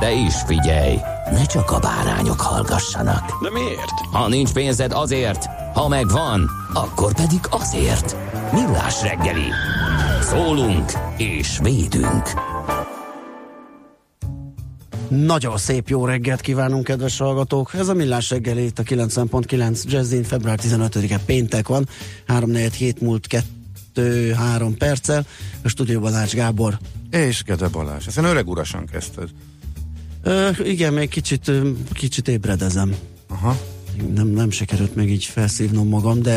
De is figyelj, ne csak a bárányok hallgassanak. De miért? Ha nincs pénzed azért, ha megvan, akkor pedig azért. Millás reggeli. Szólunk és védünk. Nagyon szép jó reggelt kívánunk, kedves hallgatók! Ez a Millás reggeli itt a 90.9 Jazzin, február 15-e péntek van, 3 hét múlt 2-3 perccel, a stúdióban Ács Gábor. És Gede Balázs. Ezen öreg urasan kezdted. Ö, igen, még kicsit, kicsit ébredezem. Aha. Nem, nem sikerült még így felszívnom magam, de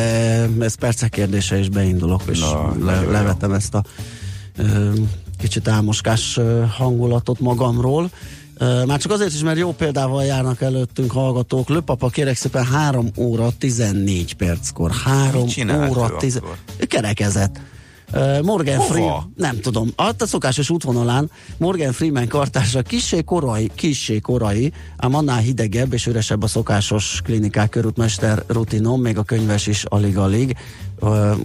ez percek kérdése, és beindulok, és Na, le, jó. levetem ezt a ö, kicsit álmoskás hangulatot magamról. Már csak azért is, mert jó példával járnak előttünk hallgatók. Lőpapa, kérek szépen 3 óra 14 perckor. 3 Mit csinált óra ő 10... akkor? Kerekezett. Morgan Hova? Freeman, nem tudom, a szokásos útvonalán Morgan Freeman kartársa kissé korai, kissé korai, ám annál hidegebb és üresebb a szokásos klinikák körútmester rutinom, még a könyves is alig-alig.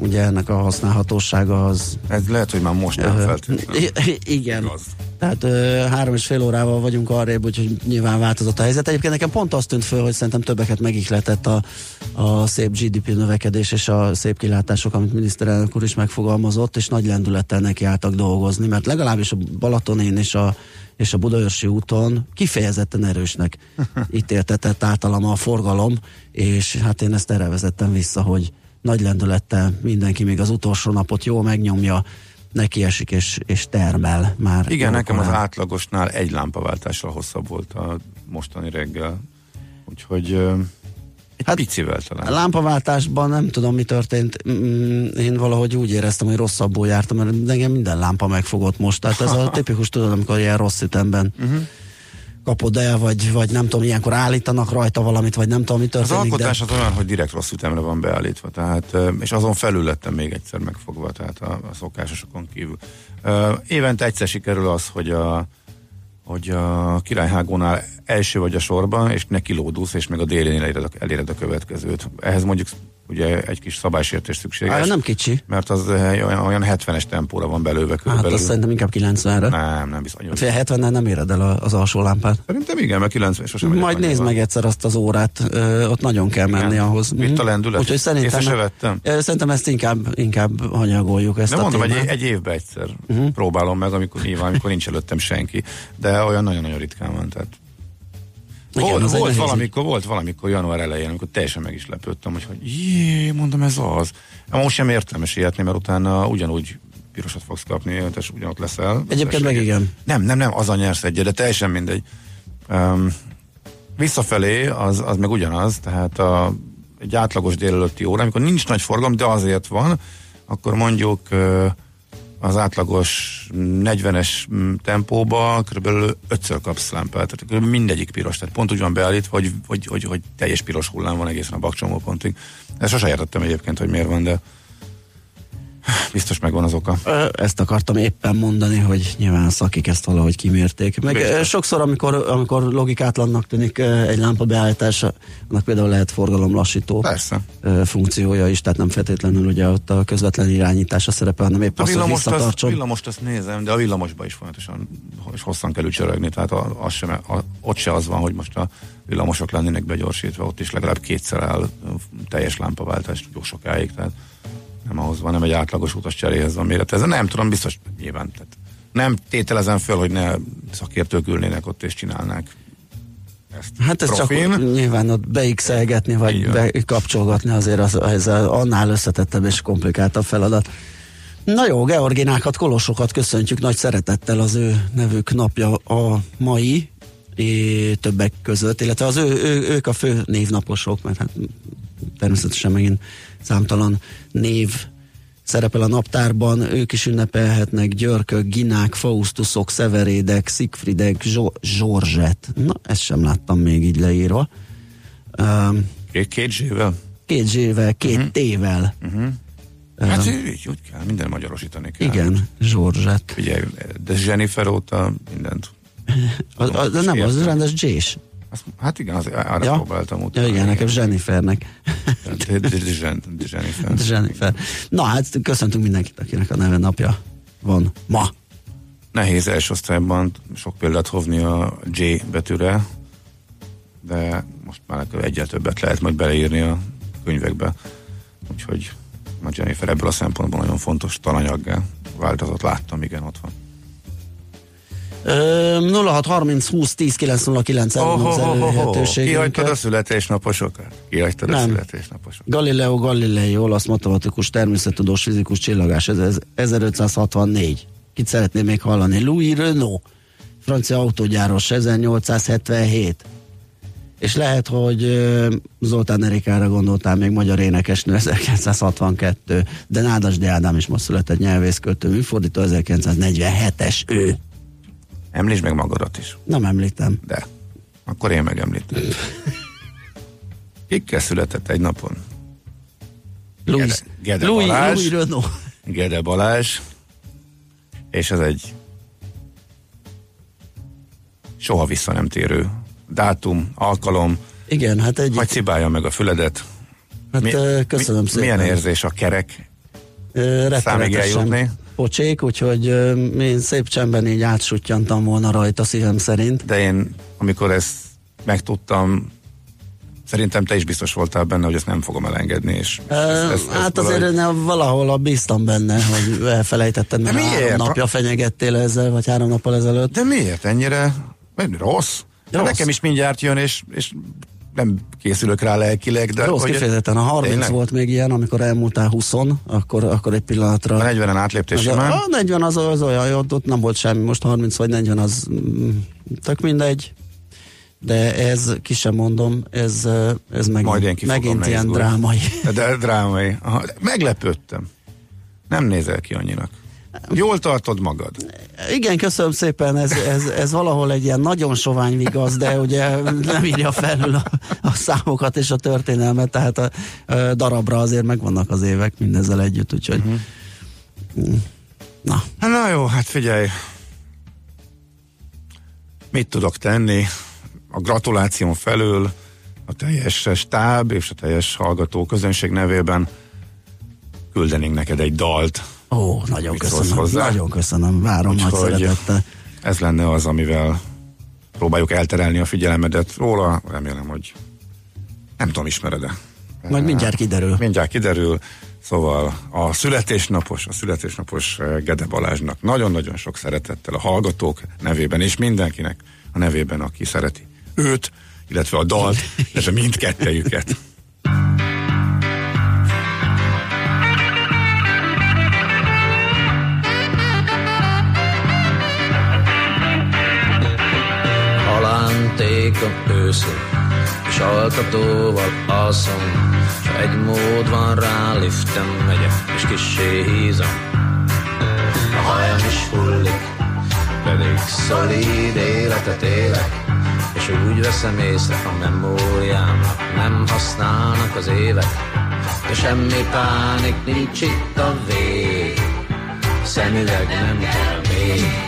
Ugye ennek a használhatósága az Ez lehet, hogy már most nem feltétlenül. Igen. Igaz. Tehát ö, három és fél órával vagyunk arrébb, úgyhogy nyilván változott a helyzet. Egyébként nekem pont azt tűnt föl, hogy szerintem többeket megihletett a, a szép GDP növekedés és a szép kilátások, amit miniszterelnök úr is megfogalmazott, és nagy lendülettel nekiálltak dolgozni, mert legalábbis a Balatonén és a és a Budaörsi úton kifejezetten erősnek ítéltetett általam a forgalom, és hát én ezt erre vezettem vissza, hogy nagy lendülettel mindenki még az utolsó napot jól megnyomja, neki esik és, és termel már. Igen, nekem az jókorán. átlagosnál egy lámpaváltással hosszabb volt a mostani reggel. Úgyhogy egy Hát, picivel A talán. lámpaváltásban nem tudom, mi történt. Mm, Én valahogy úgy éreztem, hogy rosszabbul jártam, mert engem minden lámpa megfogott most. Tehát ez a tipikus, tudod, amikor ilyen rossz ütemben uh-huh. Kapod el, vagy, vagy nem tudom, ilyenkor állítanak rajta valamit, vagy nem tudom, mi Az történik. alkotás az olyan, hogy direkt rossz ütemre van beállítva, tehát, és azon felül lettem még egyszer megfogva, tehát a, a szokásosokon kívül. Évente egyszer sikerül az, hogy a, hogy a királyhágónál első vagy a sorban, és ne kilódulsz, és meg a délénél eléred a, eléred a következőt. Ehhez mondjuk ugye egy kis szabálysértés szükséges. Á, nem kicsi. Mert az eh, olyan, olyan 70-es tempóra van belőve Hát körülbelül. azt szerintem inkább 90-re. Nem, nem bizony. Hát fél 70 nem éred el az alsó lámpát. Szerintem igen, mert 90 sosem Majd nézd meg egyszer azt az órát, ö, ott nagyon kell menni Igen. ahhoz. Mhm. a lendület. Úgyhogy szerintem, Észre se vettem. Ö, szerintem ezt inkább, inkább hanyagoljuk ezt De a mondom, egy, témát. egy évben egyszer Mhm. uh-huh. próbálom meg, amikor nyilván, amikor nincs előttem senki. De olyan nagyon-nagyon ritkán van, tehát Igen, volt, volt, valamikor, volt valamikor január elején, amikor teljesen meg is lepődtem, hogy, hogy jé, mondom, ez az. Most sem értelmes ilyetni, mert utána ugyanúgy pirosat fogsz kapni, és ugyanott leszel. Egyébként meg igen. Nem, nem, nem, az a nyersz egyet, de teljesen mindegy. Um, visszafelé az, az meg ugyanaz, tehát a, egy átlagos délelőtti óra, amikor nincs nagy forgalom, de azért van, akkor mondjuk ö, az átlagos 40-es mm, tempóba körülbelül ötször kapsz lámpát, tehát körülbelül mindegyik piros, tehát pont úgy van beállítva, hogy, hogy, hogy, hogy teljes piros hullám van egészen a bakcsomópontig. Ezt sose értettem egyébként, hogy miért van, de biztos megvan az oka. Ezt akartam éppen mondani, hogy nyilván szakik ezt valahogy kimérték. Meg Biztos. sokszor, amikor, amikor logikátlannak tűnik egy lámpa beállítása, annak például lehet forgalomlassító Persze. funkciója is, tehát nem feltétlenül ugye ott a közvetlen irányítása szerepel, hanem épp A az, hogy azt, visszatartson. villamost azt nézem, de a villamosba is folyamatosan és hosszan kell ücsörögni, tehát a, az sem, a, ott se az van, hogy most a villamosok lennének begyorsítva, ott is legalább kétszer áll teljes lámpaváltás jó sokáig, tehát nem ahhoz van, nem egy átlagos utas cseréhez van méret. Ez nem tudom, biztos nyilván. Tehát nem tételezem föl, hogy ne szakértők ülnének ott és csinálnák ezt Hát ez profin. csak nyilván ott beixelgetni, vagy van. bekapcsolgatni azért az, ez annál összetettebb és komplikáltabb feladat. Na jó, Georginákat, Kolosokat köszöntjük nagy szeretettel az ő nevük napja a mai, é, többek között, illetve az ő, ő, ők a fő névnaposok, mert hát természetesen megint számtalan név szerepel a naptárban, ők is ünnepelhetnek Györkök, Ginák, Faustusok, Szeverédek, Szigfridek, Zso- Zsorzset. Na, ezt sem láttam még így leírva. Um, Két, zsével? két zsével, két uh-huh. tével. Hát így úgy kell, minden magyarosítani kell. Igen, Zsorzset. Figyelj, de Jennifer óta mindent. Az, az, de nem, az rendes Jés. Azt, hát igen, az, arra Ja? próbáltam Ja, utána. igen, nekem Jennifernek. Jennifer. Jennifer. Na hát köszöntünk mindenkit, akinek a neve napja van ma. Nehéz első osztályban sok példát hovni a J betűre, de most már egyel többet lehet majd beleírni a könyvekbe. Úgyhogy a Jennifer ebből a szempontból nagyon fontos talanyaggá változott, láttam, igen, ott van. Ö, 0630 20 10 909 Oh, az Kihagytad a születésnaposokat? Kihagytad a Nem. születésnaposokat? Galileo Galilei, olasz matematikus, természettudós, fizikus csillagás, ez- ez 1564. Kit szeretném még hallani? Louis Renault, francia autógyáros, 1877. És lehet, hogy Zoltán Erikára gondoltál még magyar énekesnő 1962, de Nádas de Ádám is most született nyelvészköltő, műfordító 1947-es ő. Említsd meg magadat is. Nem említem. De. Akkor én megemlítem. Kikkel született egy napon? Louis, Gede- Gede Louis, Balázs. Louis Renault. Gede Balázs, és ez egy soha vissza nem térő dátum, alkalom, Igen, hát egy majd cibálja meg a füledet. Hát mi, köszönöm mi, szépen. Milyen érzés a kerek? Ö, Számig eljutni? Pocsék, úgyhogy én szép csendben így átsutyantam volna rajta szívem szerint. De én, amikor ezt megtudtam, szerintem te is biztos voltál benne, hogy ezt nem fogom elengedni. És ezt, ezt, ezt hát azért ne, valahol bíztam benne, hogy elfelejtettem, mert De miért? három napja fenyegettél ezzel, vagy három nappal ezelőtt. De miért ennyire? Vagy rossz? De Rossz. nekem is mindjárt jön, és, és nem készülök rá lelkileg. De Rossz hogy- kifejezetten, a 30 Tényleg? volt még ilyen, amikor elmúltál 20 akkor, akkor egy pillanatra... A 40-en átléptés Az simán. a 40 az, az olyan, jó, ott nem volt semmi, most 30 vagy 40 az mm, tök mindegy. De ez, ki sem mondom, ez, ez megint, Majd én megint ilyen drámai. De drámai. Aha, meglepődtem. Nem nézel ki annyinak. Jól tartod magad. Igen, köszönöm szépen, ez, ez, ez valahol egy ilyen nagyon sovány vigasz, de ugye nem írja felül a, a számokat és a történelmet, tehát a, a darabra azért megvannak az évek mindezzel együtt, úgyhogy mm. na, Hát Na jó, hát figyelj. Mit tudok tenni? A gratuláción felül a teljes stáb és a teljes hallgató közönség nevében küldenénk neked egy dalt. Ó, nagyon Mit köszönöm, hozzá? nagyon köszönöm, várom nagy Úgyhogy- szeretettel. Ez lenne az, amivel próbáljuk elterelni a figyelmedet róla. Remélem, hogy nem tudom, ismered-e. Majd mindjárt kiderül. Mindjárt kiderül. Szóval a születésnapos, a születésnapos eh, Gede Balázsnak nagyon-nagyon sok szeretettel a hallgatók nevében, és mindenkinek a nevében, aki szereti őt, illetve a dalt, illetve mindkettejüket. Halántékom őszön, és altatóval alszom, s egy mód van rá, liftem megyek, és kissé hízom. A hajam is hullik, pedig szolíd életet élek, és úgy veszem észre a memóriámnak, nem használnak az évek, de semmi pánik nincs itt a vég, szemüveg nem kell még.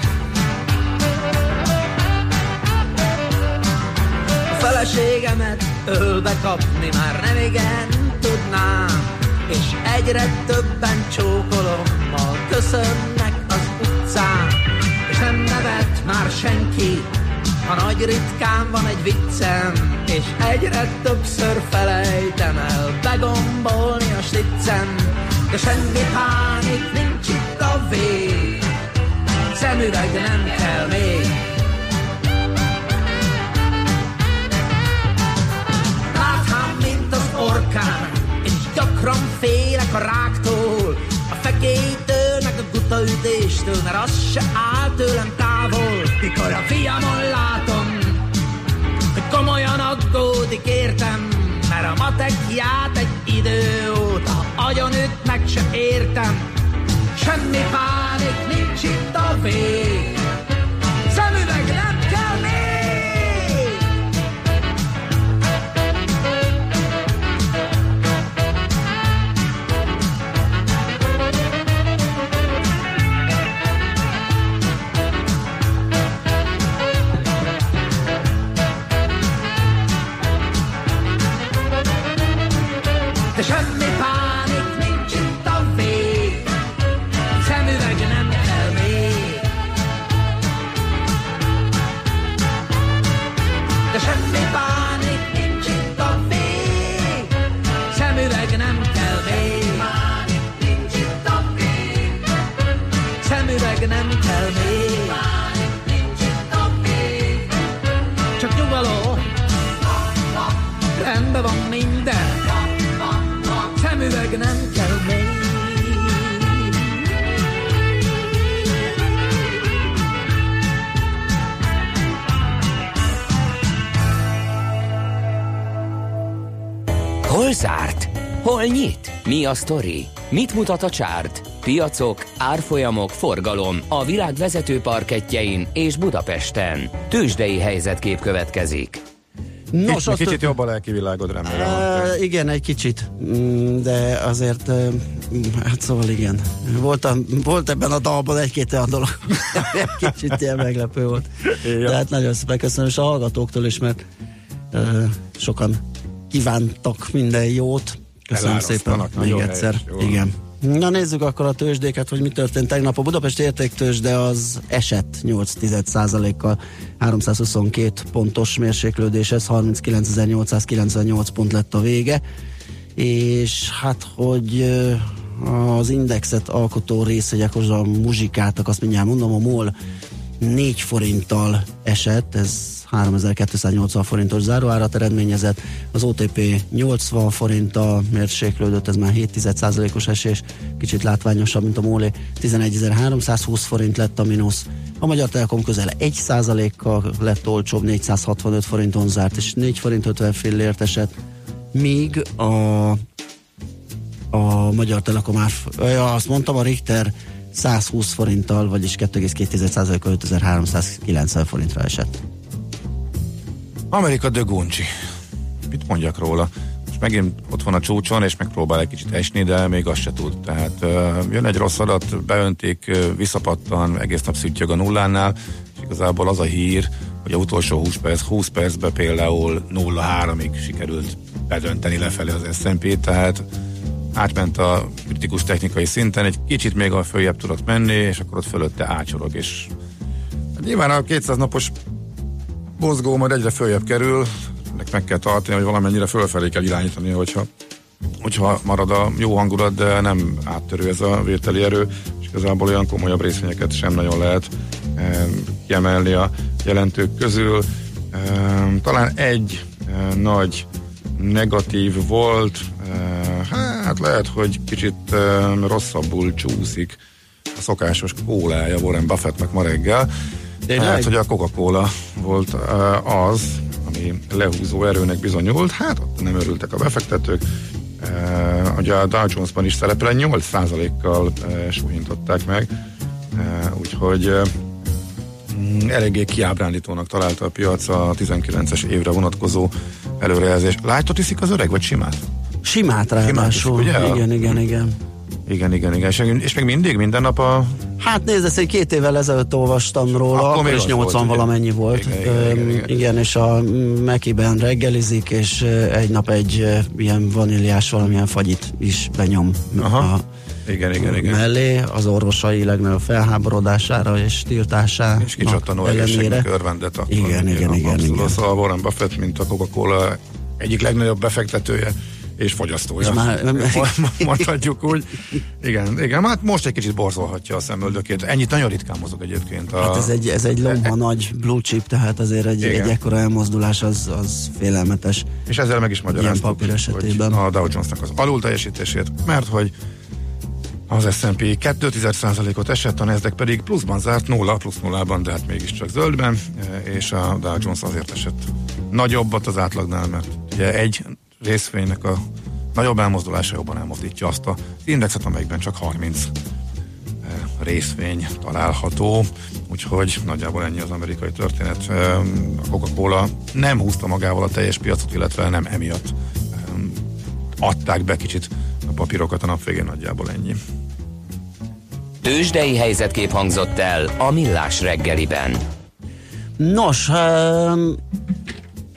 Feleségemet ölbe kapni már nem igen tudnám, és egyre többen csókolommal köszönnek az utcán, és nem nevet már senki, ha nagy ritkán van egy viccem, és egyre többször felejtem el begombolni a sliccem, de semmi pánik nincs itt a vég, szemüveg nem kell még. gyakran félek a ráktól, a fekétől, meg a gutaütéstől, mert az se áll tőlem távol, mikor a fiamon látom, hogy komolyan aggódik értem, mert a matek ját egy idő óta, agyon üt meg se értem, semmi pánik nincs itt a vég. Hol nyit? Mi a sztori? Mit mutat a csárt? Piacok, árfolyamok, forgalom a világ vezető parketjein és Budapesten. Tősdei helyzetkép következik. Nos, Kicsit, kicsit jobb a lelki világod, remélem. Uh, igen, egy kicsit, Mm, de azért, uh, hát szóval igen. Volt, a, volt ebben a dalban egy-két olyan dolog, egy kicsit ilyen meglepő volt. Igen. De hát nagyon szépen köszönöm, és a hallgatóktól is, mert uh, sokan kívántak minden jót. Köszönöm szépen még egyszer. helyes. Igen. Na nézzük akkor a tőzsdéket, hogy mi történt tegnap. A Budapest értéktőzsde az esett 8 kal 322 pontos mérséklődéshez, 39.898 pont lett a vége. És hát, hogy az indexet alkotó részegyek, a muzsikáltak, azt mindjárt mondom, a MOL 4 forinttal esett, ez 3280 forintos záróárat eredményezett, az OTP 80 forinttal mérséklődött, ez már 7% os esés, kicsit látványosabb, mint a Mólé, 11.320 forint lett a mínusz, a Magyar Telekom közel 1 kal lett olcsóbb, 465 forinton zárt, és 4 forint 50 fillért esett, míg a a Magyar Telekom árf, ja, azt mondtam, a Richter 120 forinttal, vagyis 2,2%-kal 5390 forintra esett. Amerika de Guncci. Mit mondjak róla? Most megint ott van a csúcson, és megpróbál egy kicsit esni, de még azt se tud. Tehát uh, jön egy rossz adat, beöntik, uh, visszapattan, egész nap szüttyög a nullánál, és igazából az a hír, hogy a utolsó 20 perc, 20 percben például 0-3-ig sikerült bedönteni lefelé az S&P, tehát átment a kritikus technikai szinten, egy kicsit még a följebb tudott menni, és akkor ott fölötte ácsorog, és hát nyilván a 200 napos mozgó majd egyre följebb kerül, ennek meg kell tartani, hogy valamennyire fölfelé kell irányítani, hogyha, hogyha marad a jó hangulat, de nem áttörő ez a vételi erő, és igazából olyan komolyabb részvényeket sem nagyon lehet e, kiemelni a jelentők közül. E, talán egy e, nagy negatív volt, e, hát lehet, hogy kicsit rosszabbul csúszik a szokásos kólája Warren Buffettnek ma reggel. Hát, hogy a Coca-Cola volt az, ami lehúzó erőnek bizonyult, hát ott nem örültek a befektetők. Uh, ugye a Dow Jones-ban is szerepel, 8%-kal uh, súlyintották meg, uh, úgyhogy uh, eléggé kiábrándítónak találta a piac a 19-es évre vonatkozó előrejelzés. Lájtot iszik az öreg, vagy simát? Simát ráadásul. ugye? Igen, igen, igen. Igen, igen, igen. És, és még mindig minden nap a... Hát nézd, ezt egy két évvel ezelőtt olvastam róla, Akkor akkor, is az 80 volt, ugye? valamennyi volt. Igen, igen, igen, igen. igen, és a Mekiben reggelizik, és egy nap egy ilyen vaníliás valamilyen fagyit is benyom Aha. a Igen, igen, igen. mellé az orvosai legnagyobb felháborodására és tiltására. És kicsattanó egészségnek örvendet akkor. Igen, igen, igen, abszolút. igen. Szóval Warren Buffett, mint a Coca-Cola egyik legnagyobb befektetője és fogyasztója. És már- Mondhatjuk úgy. Igen, igen, hát most egy kicsit borzolhatja a szemöldökét. Ennyit nagyon ritkán mozog egyébként. A, Hát ez egy, ez egy lomha nagy blue chip, tehát azért egy, Igen. egy ekkora elmozdulás az, az félelmetes. És ezzel meg is magyaráztuk, papír esetében. a Dow Jones-nak az alul teljesítését, mert hogy Az S&P 2,1%-ot esett, a Nasdaq pedig pluszban zárt, 0 plusz nullában, de hát mégiscsak zöldben, e, és a Dow Jones azért esett nagyobbat az átlagnál, mert ugye egy részvénynek a nagyobb elmozdulása jobban elmozdítja azt az indexet, amelyikben csak 30 e, részvény található, úgyhogy nagyjából ennyi az amerikai történet. E, a Coca-Cola nem húzta magával a teljes piacot, illetve nem emiatt adták be kicsit a papírokat a nap végén nagyjából ennyi. Tőzsdei helyzetkép hangzott el a Millás reggeliben. Nos, um,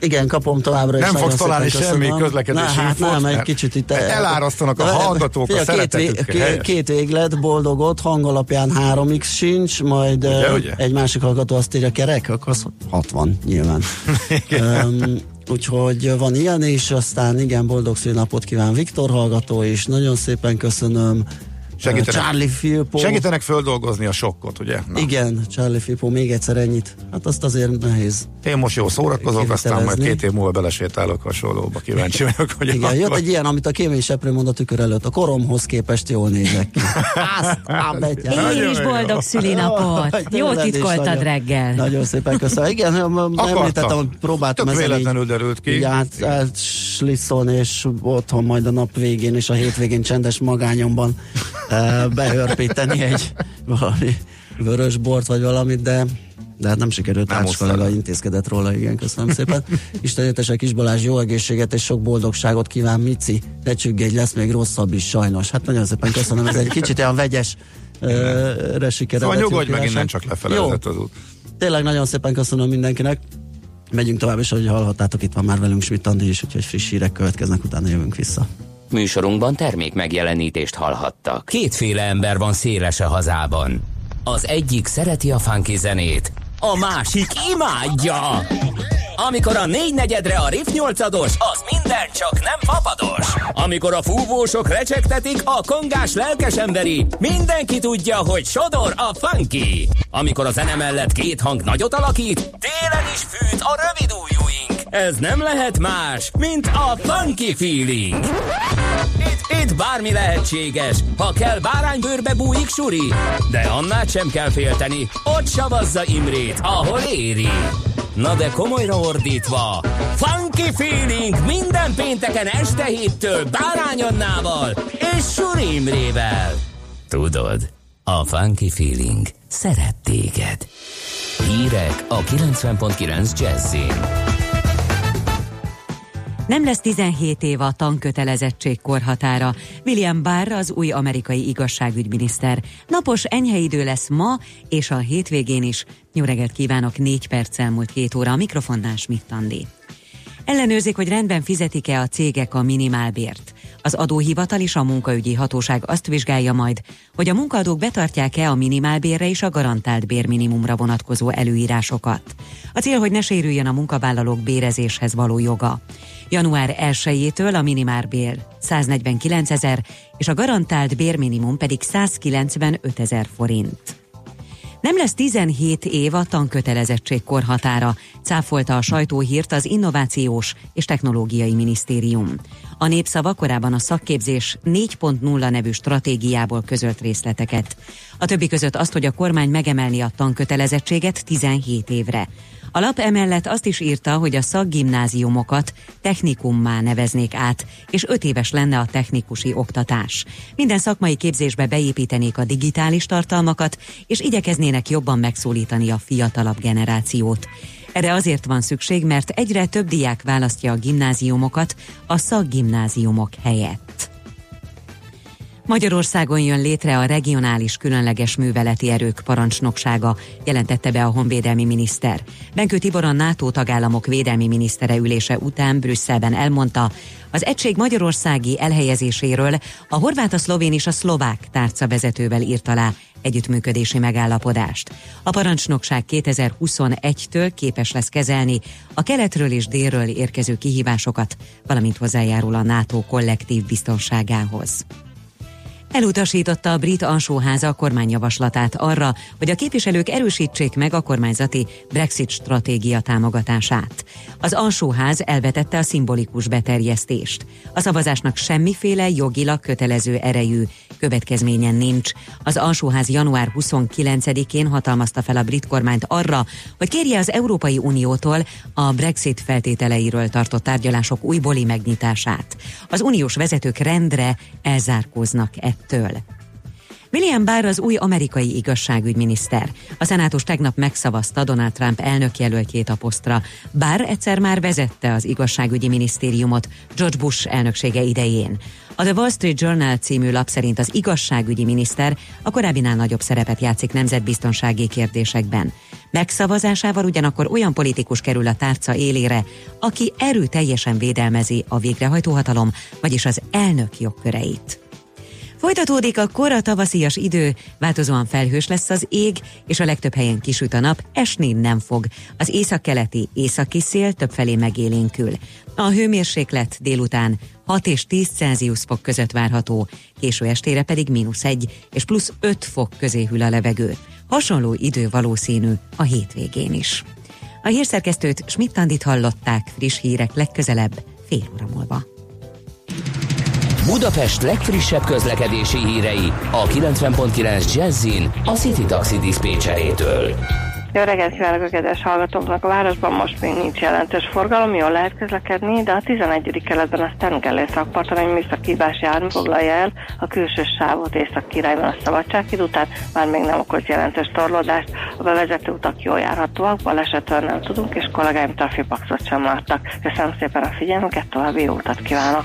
igen, kapom továbbra is. Nem fogsz találni semmi közlekedési hát infót, nem, egy kicsit itt... Elárasztanak a hallgatók a két, két, két véglet, boldogot, hangalapján 3x sincs, majd ugye, uh, ugye? egy másik hallgató azt írja kerek, akkor az 60 nyilván. um, úgyhogy van ilyen, és aztán igen, boldog szülnapot kíván Viktor hallgató, és nagyon szépen köszönöm Segítenek, Charlie Filippo. Segítenek földolgozni a sokkot, ugye? Na. Igen, Charlie Filippo, még egyszer ennyit. Hát azt azért nehéz. Én most jó szórakozok, aztán majd két év múlva belesétálok hasonlóba. Kíváncsi vagyok, hogy Igen, akkor... jött egy ilyen, amit a kémény seprő mond a tükör előtt. A koromhoz képest jól nézek ki. Azt, Én is boldog szülinapot. Jó titkoltad reggel. Nagyon szépen köszönöm. Igen, említettem, hogy próbáltam Tök véletlenül derült ki. Hát, hát slisszolni, és otthon majd a nap végén és a hétvégén csendes magányomban behörpíteni egy valami vörös bort vagy valamit, de de hát nem sikerült, Ács kollega intézkedett róla, igen, köszönöm szépen. Isten értesek Kis Balázs, jó egészséget és sok boldogságot kíván, Mici, ne csüggedj, lesz még rosszabb is sajnos. Hát nagyon szépen köszönöm, ez egy kicsit olyan vegyes re sikeredett. Szóval nyugodj meg innen csak lefele az út. Tényleg nagyon szépen köszönöm mindenkinek. Megyünk tovább, és ahogy hallhattátok, itt van már velünk Schmidt Andi is, úgyhogy friss hírek következnek, utána jövünk vissza. Műsorunkban termék megjelenítést hallhattak. Kétféle ember van széles a hazában. Az egyik szereti a funky zenét, a másik imádja. Amikor a négy negyedre a riff nyolcados, az minden csak nem papados. Amikor a fúvósok recsegtetik, a kongás lelkes emberi, mindenki tudja, hogy sodor a funky. Amikor a zene mellett két hang nagyot alakít, télen is fűt a rövid ujjúink. Ez nem lehet más, mint a funky feeling. Itt, itt bármi lehetséges, ha kell báránybőrbe bújik suri, de annál sem kell félteni, ott savazza Imrét, ahol éri. Na de komolyra ordítva, Funky Feeling minden pénteken este héttől Bárány és Suri Imrével. Tudod, a Funky Feeling szeret téged. Hírek a 90.9 Jazzin. Nem lesz 17 év a tankötelezettség korhatára. William Barr az új amerikai igazságügyminiszter. Napos enyhe idő lesz ma, és a hétvégén is. Jó reggelt kívánok, négy perc elmúlt két óra, a mikrofonnál Schmidt Andi. Ellenőrzik, hogy rendben fizetik-e a cégek a minimálbért. Az adóhivatal és a munkaügyi hatóság azt vizsgálja majd, hogy a munkaadók betartják-e a minimálbérre és a garantált bérminimumra vonatkozó előírásokat. A cél, hogy ne sérüljön a munkavállalók bérezéshez való joga. Január 1-től a minimálbér 149 ezer, és a garantált bérminimum pedig 195 ezer forint. Nem lesz 17 év a tankötelezettség korhatára, cáfolta a sajtóhírt az Innovációs és Technológiai Minisztérium. A népszava korábban a szakképzés 4.0 nevű stratégiából közölt részleteket. A többi között azt, hogy a kormány megemelni a tankötelezettséget 17 évre. A lap emellett azt is írta, hogy a szakgimnáziumokat technikummá neveznék át, és öt éves lenne a technikusi oktatás. Minden szakmai képzésbe beépítenék a digitális tartalmakat, és igyekeznének jobban megszólítani a fiatalabb generációt. Erre azért van szükség, mert egyre több diák választja a gimnáziumokat a szakgimnáziumok helyett. Magyarországon jön létre a regionális különleges műveleti erők parancsnoksága, jelentette be a honvédelmi miniszter. Benkő Tibor a NATO tagállamok védelmi minisztere ülése után Brüsszelben elmondta, az egység magyarországi elhelyezéséről a horvát, a szlovén és a szlovák tárca vezetővel írt alá együttműködési megállapodást. A parancsnokság 2021-től képes lesz kezelni a keletről és délről érkező kihívásokat, valamint hozzájárul a NATO kollektív biztonságához. Elutasította a brit alsóháza kormányjavaslatát arra, hogy a képviselők erősítsék meg a kormányzati Brexit stratégia támogatását. Az alsóház elvetette a szimbolikus beterjesztést. A szavazásnak semmiféle jogilag kötelező erejű következményen nincs. Az alsóház január 29-én hatalmazta fel a brit kormányt arra, hogy kérje az Európai Uniótól a Brexit feltételeiről tartott tárgyalások újbóli megnyitását. Az uniós vezetők rendre elzárkóznak ettől. William Barr az új amerikai igazságügyminiszter. A szenátus tegnap megszavazta Donald Trump elnökjelöltjét a posztra. Barr egyszer már vezette az igazságügyi minisztériumot George Bush elnöksége idején. A The Wall Street Journal című lap szerint az igazságügyi miniszter a korábbinál nagyobb szerepet játszik nemzetbiztonsági kérdésekben. Megszavazásával ugyanakkor olyan politikus kerül a tárca élére, aki erőteljesen védelmezi a végrehajtóhatalom, vagyis az elnök jogköreit. Folytatódik a kora tavaszias idő, változóan felhős lesz az ég, és a legtöbb helyen kisüt a nap, esni nem fog. Az északkeleti északi szél többfelé megélénkül. A hőmérséklet délután 6 és 10 Celsius fok között várható, késő estére pedig mínusz 1 és plusz 5 fok közé hűl a levegő. Hasonló idő valószínű a hétvégén is. A hírszerkesztőt Schmidt-Tandit hallották friss hírek legközelebb fél óra múlva. Budapest legfrissebb közlekedési hírei a 90.9 Jazzin a City Taxi Dispécsejétől. Jó reggelt kívánok a kedves hallgatóknak! A városban most még nincs jelentős forgalom, jól lehet közlekedni, de a 11. keletben a Szentgellén szakparton egy műszakívás jármű foglalja el a külső sávot észak-királyban a Szabadsághíd után, már még nem okoz jelentős torlódást. A bevezető utak jól járhatóak, balesetről nem tudunk, és kollégáim trafipaxot sem láttak. Köszönöm szépen a figyelmüket, további jó utat kívánok!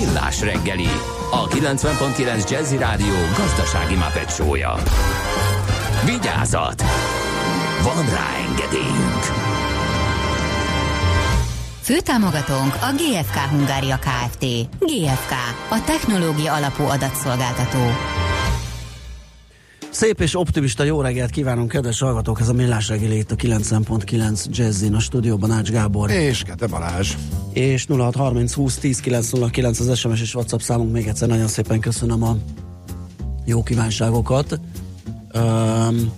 Millás reggeli, a 90.9 Jazzy Rádió gazdasági mapetsója. Vigyázat! Van rá engedélyünk! Főtámogatónk a GFK Hungária Kft. GFK, a technológia alapú adatszolgáltató. Szép és optimista jó reggelt kívánunk, kedves hallgatók! Ez a Millás reggeli itt a 90.9 Jazzin, a stúdióban Ács Gábor. És Kete Balázs. És 0630 20 10 909 az SMS és WhatsApp számunk. Még egyszer nagyon szépen köszönöm a jó kívánságokat. Um,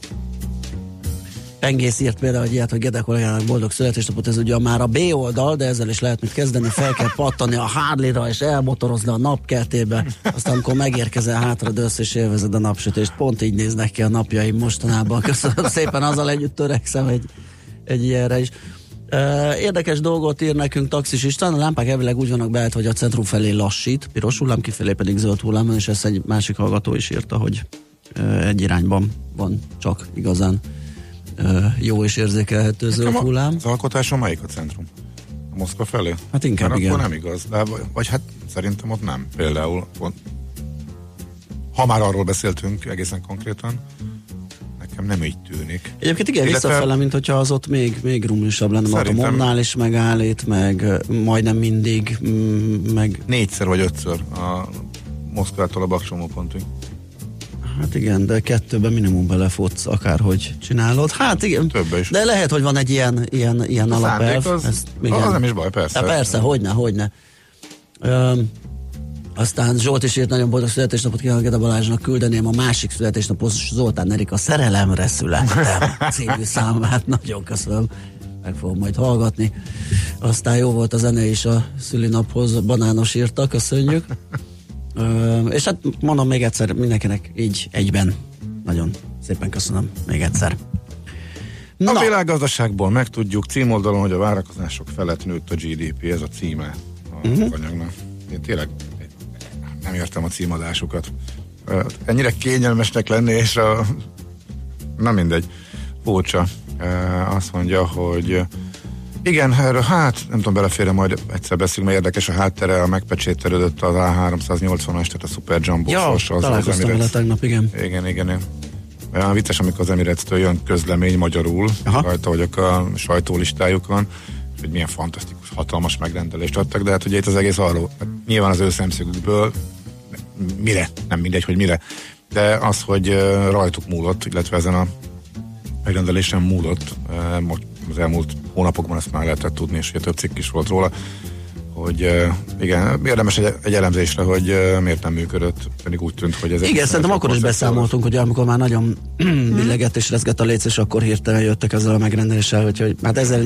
Pengész írt például egy ilyet, hogy Gede kollégának boldog születésnapot, ez ugye már a B oldal, de ezzel is lehet mit kezdeni, fel kell pattani a Harley-ra és elmotorozni a napkertébe, aztán amikor megérkezel hátra, dősz és élvezed a napsütést. Pont így néznek ki a napjaim mostanában. Köszönöm szépen, azzal együtt törekszem egy, egy ilyenre is. Érdekes dolgot ír nekünk Taxis István, a lámpák elvileg úgy vannak beállt, hogy a centrum felé lassít, piros hullám, kifelé pedig zöld hullám, és ezt egy másik hallgató is írta, hogy egy irányban van csak igazán jó és érzékelhető zöld hullám. Az alkotáson melyik a centrum? A Moszkva felé? Hát inkább Mert igen. akkor nem igaz. De, vagy, vagy hát szerintem ott nem. Például pont, ha már arról beszéltünk egészen konkrétan, nekem nem így tűnik. Egyébként igen, Illetve- visszafele, mint hogyha az ott még, még rumlisabb lenne, mert a Szerintem- Momnál is megállít, meg majdnem mindig, mm, meg Négyszer vagy ötször a Moszkvától a Baksomó pontig. Hát igen, de kettőben minimum belefutsz, akárhogy csinálod. Hát igen, Többe is. de lehet, hogy van egy ilyen, ilyen, ilyen A alapelv. az, Ezt, az nem is baj, persze. Ja, persze, hogyne, hogyne. Öm, aztán Zsolt is írt nagyon boldog születésnapot kívánok Gede Balázsnak küldeném a másik születésnapos Zoltán Erika szerelemre születtem című számát. Nagyon köszönöm. Meg fogom majd hallgatni. Aztán jó volt a zene is a szülinaphoz, banános írta, köszönjük. És hát mondom még egyszer mindenkinek így egyben. Nagyon szépen köszönöm még egyszer. A világgazdaságból megtudjuk címoldalon, hogy a várakozások felett nőtt a GDP, ez a címe a uh-huh. anyagnak. Én tényleg nem értem a címadásukat. Ennyire kényelmesnek lenni, és a... Na mindegy. Ö, Azt mondja, hogy igen, erről hát nem tudom, beleférre majd egyszer beszélünk, mert érdekes a háttere, a megpecsételődött az A380-as, tehát a Super Jumbo Ja, az, az találkoztam vele Emirates. tegnap, igen. Igen, igen, igen. Olyan vicces, amikor az Emirates-től jön közlemény magyarul, Aha. rajta vagyok a sajtólistájukon, hogy milyen fantasztikus, hatalmas megrendelést adtak, de hát ugye itt az egész arról, hát nyilván az ő szemszögükből mire, nem mindegy, hogy mire, de az, hogy rajtuk múlott, illetve ezen a megrendelésen múlott, most az elmúlt hónapokban ezt már lehetett tudni, és ugye több cikk is volt róla, hogy igen, érdemes egy, egy elemzésre, hogy miért nem működött, pedig úgy tűnt, hogy ez Igen, szerintem akkor is beszámoltunk, hogy amikor már nagyon billegett és rezgett a léc, és akkor hirtelen jöttek ezzel a megrendeléssel, úgyhogy hát ezzel,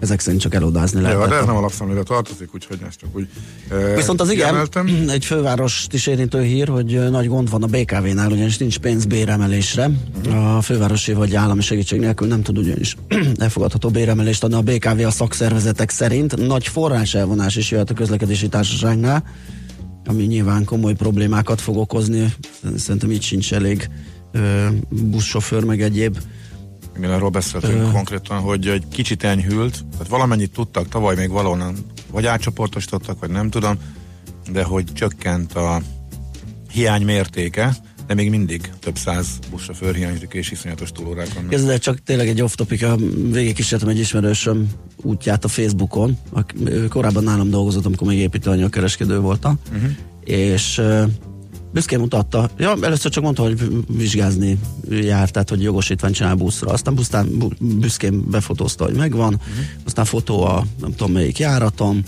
ezek szerint csak elodázni Jó, lehet. de ez nem a lapszemlére tartozik, úgyhogy ezt csak úgy eh, Viszont az igen, kiemeltem. egy fővárost is érintő hír, hogy nagy gond van a BKV-nál, ugyanis nincs pénz béremelésre. A fővárosi vagy állami segítség nélkül nem tud ugyanis elfogadható béremelést adni a BKV a szakszervezetek szerint. Nagy forrás elvonás is jöhet a közlekedési társaságnál, ami nyilván komoly problémákat fog okozni. Szerintem így sincs elég buszsofőr, meg egyéb. Igen, arról beszéltünk Ö. konkrétan, hogy egy kicsit enyhült, tehát valamennyit tudtak, tavaly még valahonnan vagy átcsoportosítottak, vagy nem tudom, de hogy csökkent a hiány mértéke, de még mindig több száz buszsofőr hiányzik, és iszonyatos túlórák vannak. Ez de csak tényleg egy off-topic, a végig kísértem egy ismerősöm útját a Facebookon. Ő korábban nálam dolgozott, amikor még építőanyagkereskedő voltam. Uh-huh. És uh, büszkén mutatta, ja, először csak mondta, hogy vizsgázni jár, tehát hogy jogosítványt csinál buszra. Aztán pusztán büszkén befotózta, hogy megvan. Uh-huh. Aztán fotó a nem tudom melyik járaton.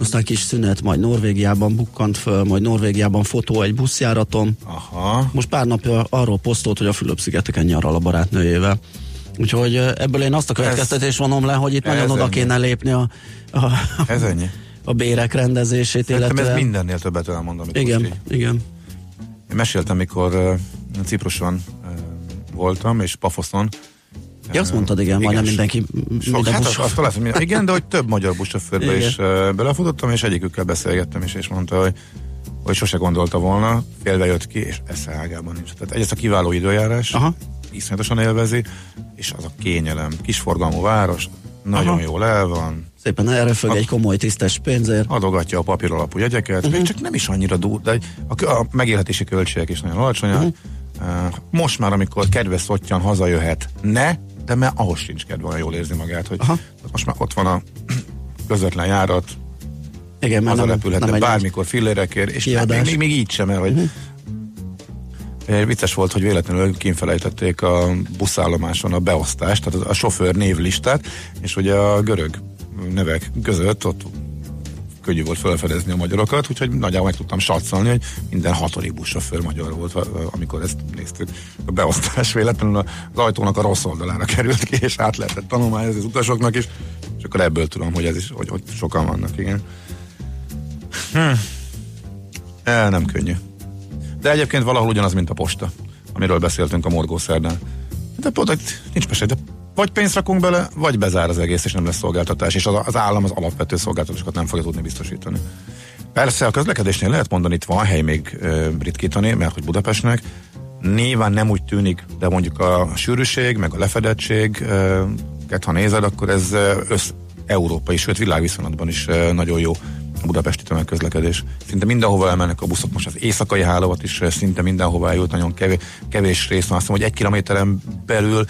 Aztán kis szünet, majd Norvégiában bukkant föl, majd Norvégiában fotó egy buszjáraton. Aha, Most pár napja arról posztolt, hogy a Fülöp-szigeteken nyaral a barátnőjével. Úgyhogy ebből én azt a következtetést vonom le, hogy itt Ez nagyon oda ennyi. kéne lépni a, a, ez ennyi. A bérek rendezését, Szerintem illetve... ez mindennél többet elmond, amit Igen, most így. igen. Én meséltem, mikor uh, Cipruson uh, voltam, és Pafoszon. Ja, azt mondtad, igen, majdnem mindenki Sok, minden hát azt, azt minden, igen, de hogy több magyar buszsofőrbe Igen. is uh, belefutottam, és egyikükkel beszélgettem is, és mondta, hogy hogy sose gondolta volna, félve jött ki, és esze ágában nincs. Tehát egyrészt a kiváló időjárás, Aha. iszonyatosan élvezi, és az a kényelem. Kisforgalmú város, nagyon Aha. jól el van, Szépen elröfög egy komoly tisztes pénzért. adogatja a papír alapú jegyeket, uh-huh. még csak nem is annyira dur, de a, a megélhetési költségek is nagyon alacsonyak. Uh-huh. Uh, most már, amikor kedves szottyan hazajöhet, ne, de mert ahhoz sincs kedve, olyan jól érzi magát, hogy Aha. most már ott van a közvetlen járat, Igen, mert nem, hazarepülhetne nem bármikor fillérekért, és kiadás. még, még, így sem, mert hogy uh-huh. Vicces volt, hogy véletlenül kínfelejtették a buszállomáson a beosztást, tehát a sofőr névlistát, és ugye a görög nevek között ott könnyű volt felfedezni a magyarokat, úgyhogy nagyjából meg tudtam satszolni, hogy minden hatodik buszsofőr magyar volt, amikor ezt néztük. A beosztás véletlenül az ajtónak a rossz oldalára került ki, és át lehetett tanulmányozni az utasoknak is, és akkor ebből tudom, hogy ez is, hogy, hogy sokan vannak, igen. Hm. E, nem könnyű. De egyébként valahol ugyanaz, mint a posta, amiről beszéltünk a morgószerdán. De pont, nincs mese, de vagy pénzt rakunk bele, vagy bezár az egész, és nem lesz szolgáltatás, és az, az állam az alapvető szolgáltatásokat nem fogja tudni biztosítani. Persze a közlekedésnél lehet mondani, itt van hely még ö, ritkítani, mert hogy Budapestnek nyilván nem úgy tűnik, de mondjuk a sűrűség, meg a lefedettség, ö, ha nézed, akkor ez össz európai, sőt világviszonylatban is ö, nagyon jó budapesti tömegközlekedés. Szinte mindenhova elmennek a buszok, most az éjszakai hálózat is ö, szinte mindenhova eljut, nagyon kevés, kevés rész van, azt hiszem, hogy egy kilométeren belül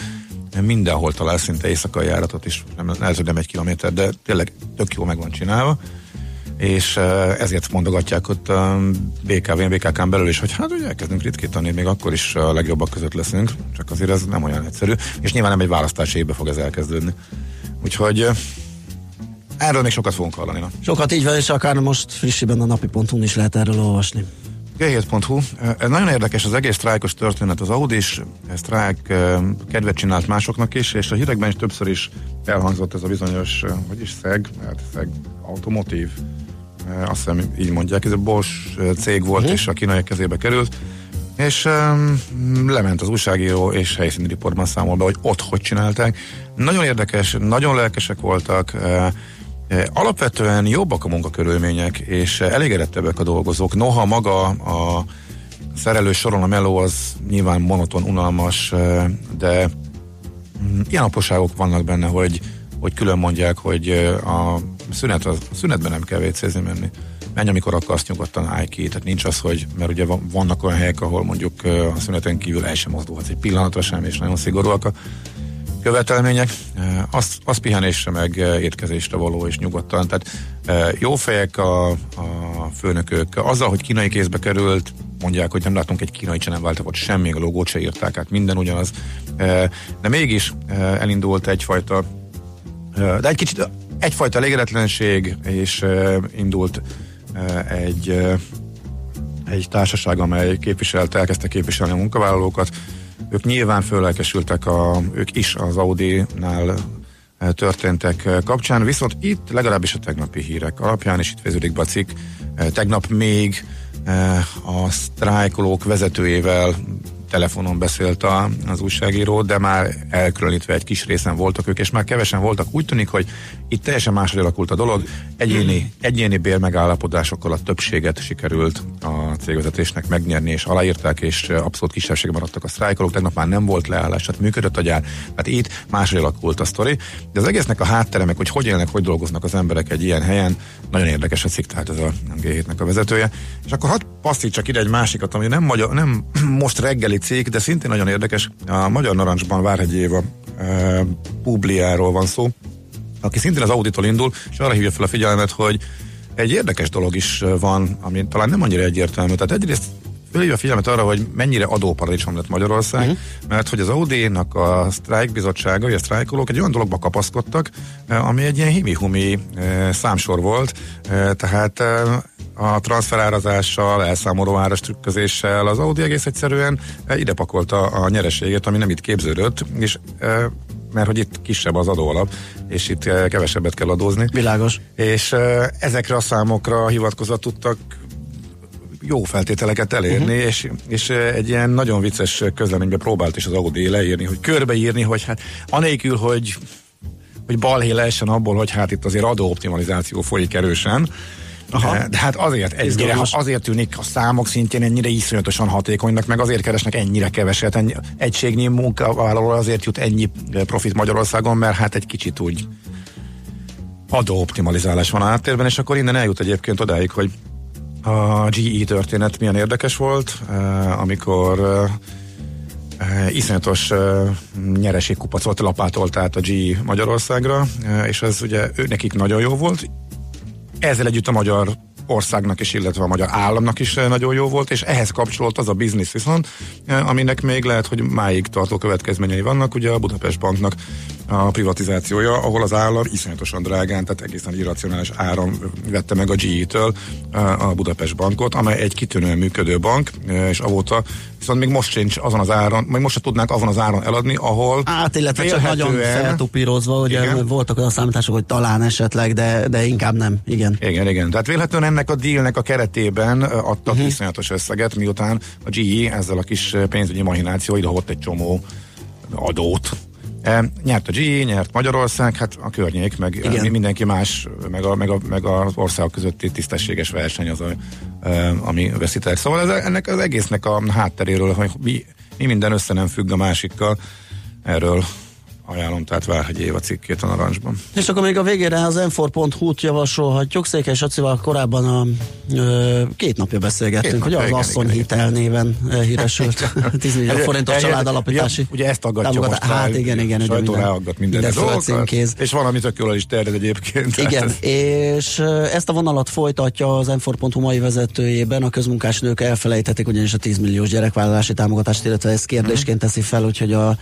mindenhol talál szinte éjszakai járatot is, nem, hogy nem egy kilométer, de tényleg tök jó meg van csinálva. És uh, ezért mondogatják ott a BKV, BKK-n belül is, hogy hát ugye elkezdünk ritkítani, még akkor is a legjobbak között leszünk, csak azért ez nem olyan egyszerű, és nyilván nem egy választási évbe fog ez elkezdődni. Úgyhogy erről még sokat fogunk hallani. Na. Sokat így van, és akár most frissiben a napi.hu is lehet erről olvasni. G7.hu. Ez nagyon érdekes az egész sztrájkos történet. Az Audi is sztrájk eh, kedvet csinált másoknak is, és a hírekben is többször is elhangzott ez a bizonyos, hogy is szeg, hát szeg automotív, azt hiszem így mondják, ez a Bosch cég volt, és a kínaiak kezébe került, és um, lement az újságíró, és helyszíni riportban számol be, hogy ott hogy csinálták. Nagyon érdekes, nagyon lelkesek voltak, eh, Alapvetően jobbak a munkakörülmények, és elégedettebbek a dolgozók. Noha maga a szerelő soron a meló az nyilván monoton, unalmas, de mm, ilyen apróságok vannak benne, hogy, hogy külön mondják, hogy a szünet, a szünetben nem kell vécézni menni. Menj, amikor akarsz, nyugodtan állj ki. Tehát nincs az, hogy, mert ugye van- vannak olyan helyek, ahol mondjuk a szüneten kívül el sem mozdulhatsz egy pillanatra sem, és nagyon szigorúak a követelmények, azt, az pihenésre meg étkezésre való és nyugodtan. Tehát eh, jó fejek a, a főnökök. Azzal, hogy kínai kézbe került, mondják, hogy nem látunk egy kínai se nem változott semmi, a logót se írták át, minden ugyanaz. De mégis elindult egyfajta de egy kicsit egyfajta elégedetlenség, és indult egy egy társaság, amely képviselte, elkezdte képviselni a munkavállalókat. Ők nyilván fölelkesültek, a, ők is az Audi-nál eh, történtek eh, kapcsán, viszont itt legalábbis a tegnapi hírek alapján, és itt veződik be a cikk, eh, tegnap még a sztrájkolók vezetőjével telefonon beszélt a, az újságíró, de már elkülönítve egy kis részen voltak ők, és már kevesen voltak. Úgy tűnik, hogy itt teljesen máshogy alakult a dolog. Egyéni, egyéni bérmegállapodásokkal a többséget sikerült a cégvezetésnek megnyerni, és aláírták, és abszolút kisebbségben maradtak a sztrájkolók. Tegnap már nem volt leállás, tehát működött a gyár. Hát itt máshogy alakult a sztori. De az egésznek a háttere, meg hogy hogy élnek, hogy dolgoznak az emberek egy ilyen helyen, nagyon érdekes a cikk, tehát ez a G7-nek a vezetője. És akkor hadd passzítsak ide egy másikat, ami nem, magyar, nem most reggeli cikk, de szintén nagyon érdekes. A Magyar Narancsban Várhegy Éva e, Publiáról van szó, aki szintén az Auditól indul, és arra hívja fel a figyelmet, hogy egy érdekes dolog is van, ami talán nem annyira egyértelmű. Tehát egyrészt fölhívja a figyelmet arra, hogy mennyire adóparadicsom lett Magyarország, uh-huh. mert hogy az Audi-nak a sztrájkbizottsága, vagy a sztrájkolók egy olyan dologba kapaszkodtak, eh, ami egy ilyen himi-humi eh, számsor volt, eh, tehát eh, a transferárazással, elszámoló áras trükközéssel az Audi egész egyszerűen ide pakolta a nyereséget, ami nem itt képződött, és mert hogy itt kisebb az adóalap, és itt kevesebbet kell adózni. Világos. És ezekre a számokra hivatkozva tudtak jó feltételeket elérni, uh-huh. és, és egy ilyen nagyon vicces közleménybe próbált is az Audi leírni, hogy körbeírni, hogy hát anélkül, hogy hogy balhé lehessen abból, hogy hát itt azért adóoptimalizáció folyik erősen, Aha. De hát azért, ennyire, azért tűnik a számok szintjén ennyire iszonyatosan hatékonynak, meg azért keresnek ennyire keveset, ennyi, egységnyi munkavállaló azért jut ennyi profit Magyarországon, mert hát egy kicsit úgy adóoptimalizálás van áttérben, és akkor innen eljut egyébként odáig, hogy a GE történet milyen érdekes volt, amikor iszonyatos nyereségkupacot lapátolt át a GE Magyarországra, és ez ugye ő nekik nagyon jó volt, ezzel együtt a magyar országnak is, illetve a magyar államnak is eh, nagyon jó volt, és ehhez kapcsolt az a biznisz viszont, eh, aminek még lehet, hogy máig tartó következményei vannak, ugye a Budapest Banknak a privatizációja, ahol az állam iszonyatosan drágán, tehát egészen irracionális áram vette meg a GE-től eh, a Budapest Bankot, amely egy kitűnően működő bank, és avóta viszont még most sincs azon az áron, még most se tudnánk azon az áron eladni, ahol Hát, illetve csak nagyon feltupírozva, igen. voltak olyan számítások, hogy talán esetleg, de, de inkább nem, igen. Igen, igen. Tehát véletlenül ennek a dealnek a keretében adtak uh-huh. iszonyatos összeget, miután a GE ezzel a kis pénzügyi mahináció idehott egy csomó adót, E, nyert a GE, nyert Magyarország, hát a környék, meg Igen. mindenki más, meg, a, meg, a, meg az országok közötti tisztességes verseny az, a, e, ami veszített. Szóval ez, ennek az egésznek a hátteréről, hogy mi, mi minden össze nem függ a másikkal, erről ajánlom, tehát Várhegy Éva cikkét a narancsban. És akkor még a végére az m4.hu-t javasolhatjuk. Székely Acival korábban a, ö, két napja beszélgettünk, két hogy az asszony igen, hitel néven híresült 10 millió forintos család alapítási. Ugye ezt aggatja most Hát igen, igen. Ugye minden, ráaggat minden, minden dolgokat, és valami tök jól is terjed egyébként. Igen, és ezt a vonalat folytatja az m4.hu mai vezetőjében. A közmunkás nők elfelejtették ugyanis a 10 milliós gyerekvállalási támogatást, illetve ezt kérdésként teszi fel, úgyhogy a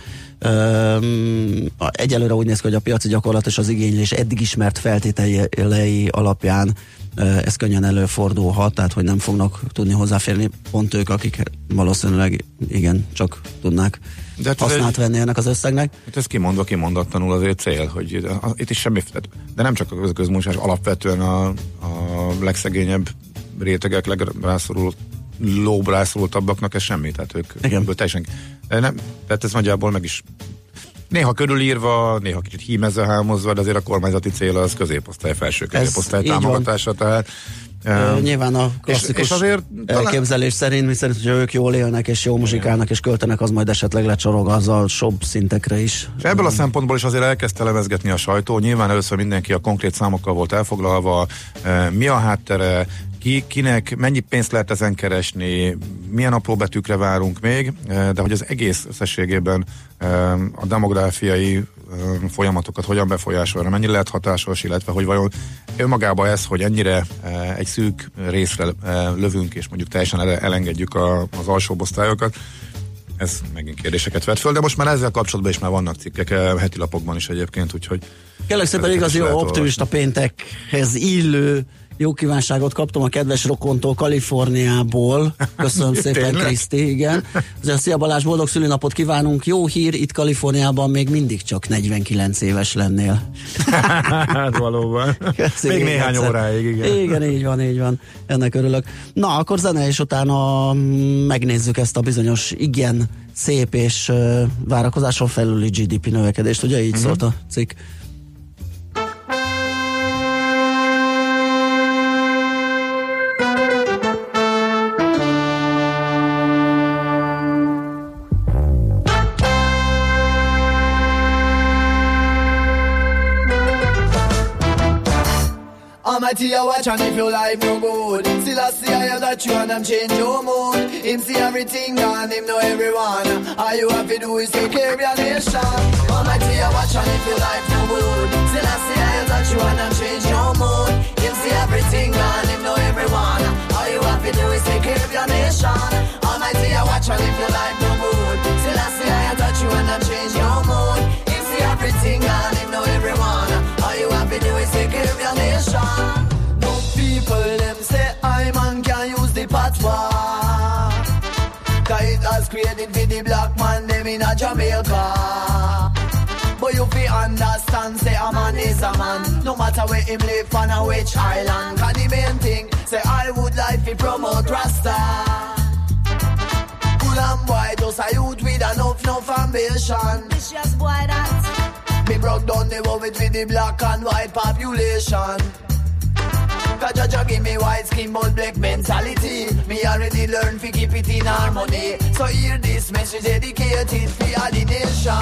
egyelőre úgy néz ki, hogy a piaci gyakorlat és az igénylés eddig ismert feltételei alapján ez könnyen előfordulhat, tehát hogy nem fognak tudni hozzáférni pont ők, akik valószínűleg igen, csak tudnák de hát használt venni ennek az összegnek. Hát ez kimondva, kimondatlanul azért cél, hogy itt is semmi, de nem csak a közmunkás, alapvetően a, a legszegényebb rétegek, legrászorult lóbrászoltabbaknak ez semmi, tehát ők Igen. teljesen nem, tehát ez nagyjából meg is Néha körülírva, néha kicsit hímezve, hámozva, de azért a kormányzati cél az középosztály, felső középosztály támogatása, tehát Uh, nyilván a klasszikus és, és azért elképzelés talán... szerint, mi szerint, hogyha ők jól élnek és jó muzsikálnak és költenek, az majd esetleg lecsorog azzal sobb szintekre is. És ebből a szempontból is azért elkezdte lemezgetni a sajtó. Nyilván először mindenki a konkrét számokkal volt elfoglalva, mi a háttere, ki, kinek mennyi pénzt lehet ezen keresni, milyen apró betűkre várunk még, eh, de hogy az egész összességében eh, a demográfiai eh, folyamatokat hogyan befolyásolja, mennyi lehet hatásos, illetve hogy vajon önmagában ez, hogy ennyire egy szűk részre lövünk, és mondjuk teljesen elengedjük az alsóbb osztályokat, ez megint kérdéseket vet föl, de most már ezzel kapcsolatban is már vannak cikkek heti lapokban is egyébként, úgyhogy Kérlek szépen igazi optimista péntekhez illő jó kívánságot kaptam a kedves rokontól Kaliforniából. Köszönöm szépen, Kriszti, igen. Azért, szia Balázs, boldog szülinapot kívánunk. Jó hír, itt Kaliforniában még mindig csak 49 éves lennél. hát valóban. Köszi, még néhány egyszer. óráig, igen. Igen, így van, így van. Ennek örülök. Na, akkor zene, és utána megnézzük ezt a bizonyos igen szép és várakozáson felüli GDP növekedést. Ugye így uh-huh. szólt a cikk? Almighty, I watch and if your life no good Still I see I that you and I'm change your mood. Him see everything and him know everyone. All you have to do is take care of your nation. Almighty, I watch and if your life no good Still I see I that you and I'm change your mood. Him see everything and him know everyone. All you have to do is take care of your nation. Almighty, I watch and if your life no good Still I see I that you and I'm change your mood. Him see everything and him know everyone. All you have to do is take care of your nation created for the black man them in a Jamaica But you fi understand, say a man is a man. No matter where him live on a which island. Cause the main thing, say I would like to promote Rasta. Cool and boy, just a youth with enough, no ambition. Vicious boy that. Me broke down the world with the black and white population. Cause Jaja give me white skin but black mentality. Me already learned to keep it in harmony. So hear this message dedicated for all the nation.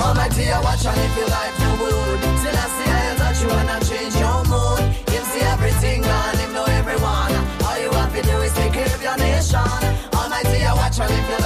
Almighty, I watch and if you life no good Till I see I touch you I change your mood. Him see everything and him know everyone. All you have to do is take care of your nation. Almighty, I watch and if your life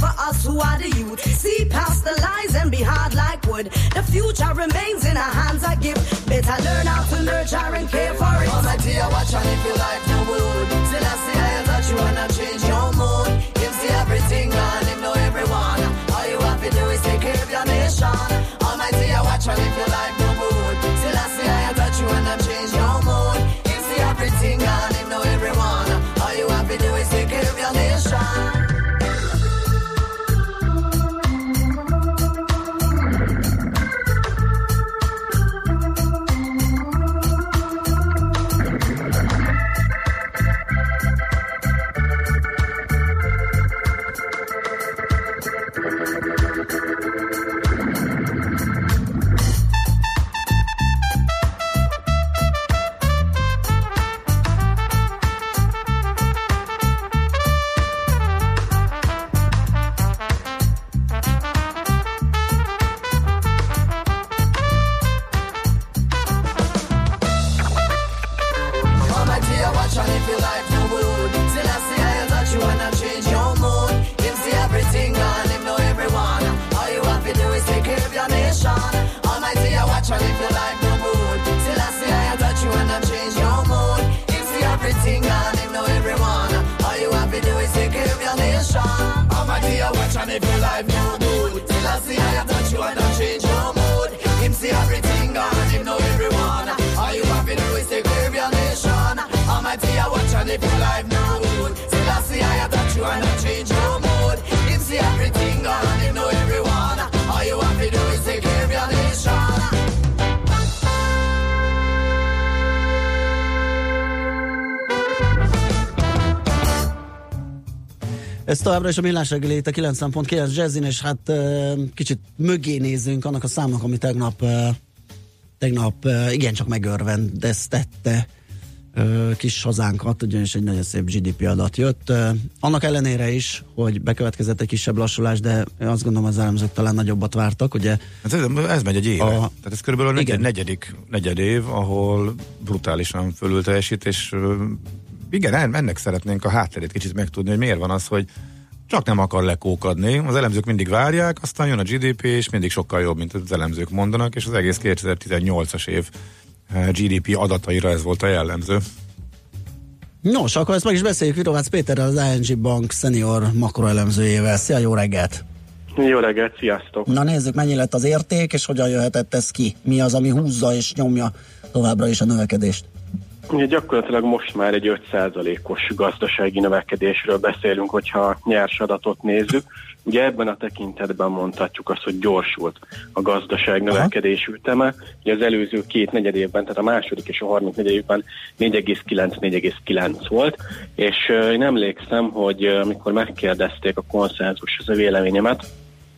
us who are the youth. See past the lies and be hard like wood. The future remains in our hands, I give. Better learn how to nurture and care for it. Almighty, I watch and if your life no good Still I Ez továbbra is a millás reggeli itt a 90.9 Jazzin, és hát kicsit mögé nézzünk annak a számnak, ami tegnap, tegnap igencsak megörvendeztette kis hazánkat, ugyanis egy nagyon szép GDP adat jött. Annak ellenére is, hogy bekövetkezett egy kisebb lassulás, de azt gondolom az elemzők talán nagyobbat vártak, ugye? Hát ez, ez megy egy éve. A-. Tehát ez körülbelül Igen. negyed, negyedik negyed év, ahol brutálisan fölül teljesít, és igen, en- ennek szeretnénk a hátterét kicsit megtudni, hogy miért van az, hogy csak nem akar lekókadni. Az elemzők mindig várják, aztán jön a GDP, és mindig sokkal jobb, mint az elemzők mondanak, és az egész 2018-as év eh, GDP adataira ez volt a jellemző. Nos, akkor ezt meg is beszéljük Virovácz Péterrel, az ING Bank senior makroelemzőjével. Szia, jó reggelt! Jó reggelt, sziasztok! Na nézzük, mennyi lett az érték, és hogyan jöhetett ez ki? Mi az, ami húzza és nyomja továbbra is a növekedést? Ugye gyakorlatilag most már egy 5%-os gazdasági növekedésről beszélünk, hogyha nyers adatot nézzük. Ugye ebben a tekintetben mondhatjuk azt, hogy gyorsult a gazdaság növekedés üteme. Ugye az előző két negyed évben, tehát a második és a harmadik negyed évben 4,9-4,9 volt, és én emlékszem, hogy amikor megkérdezték a konszenzus az a véleményemet,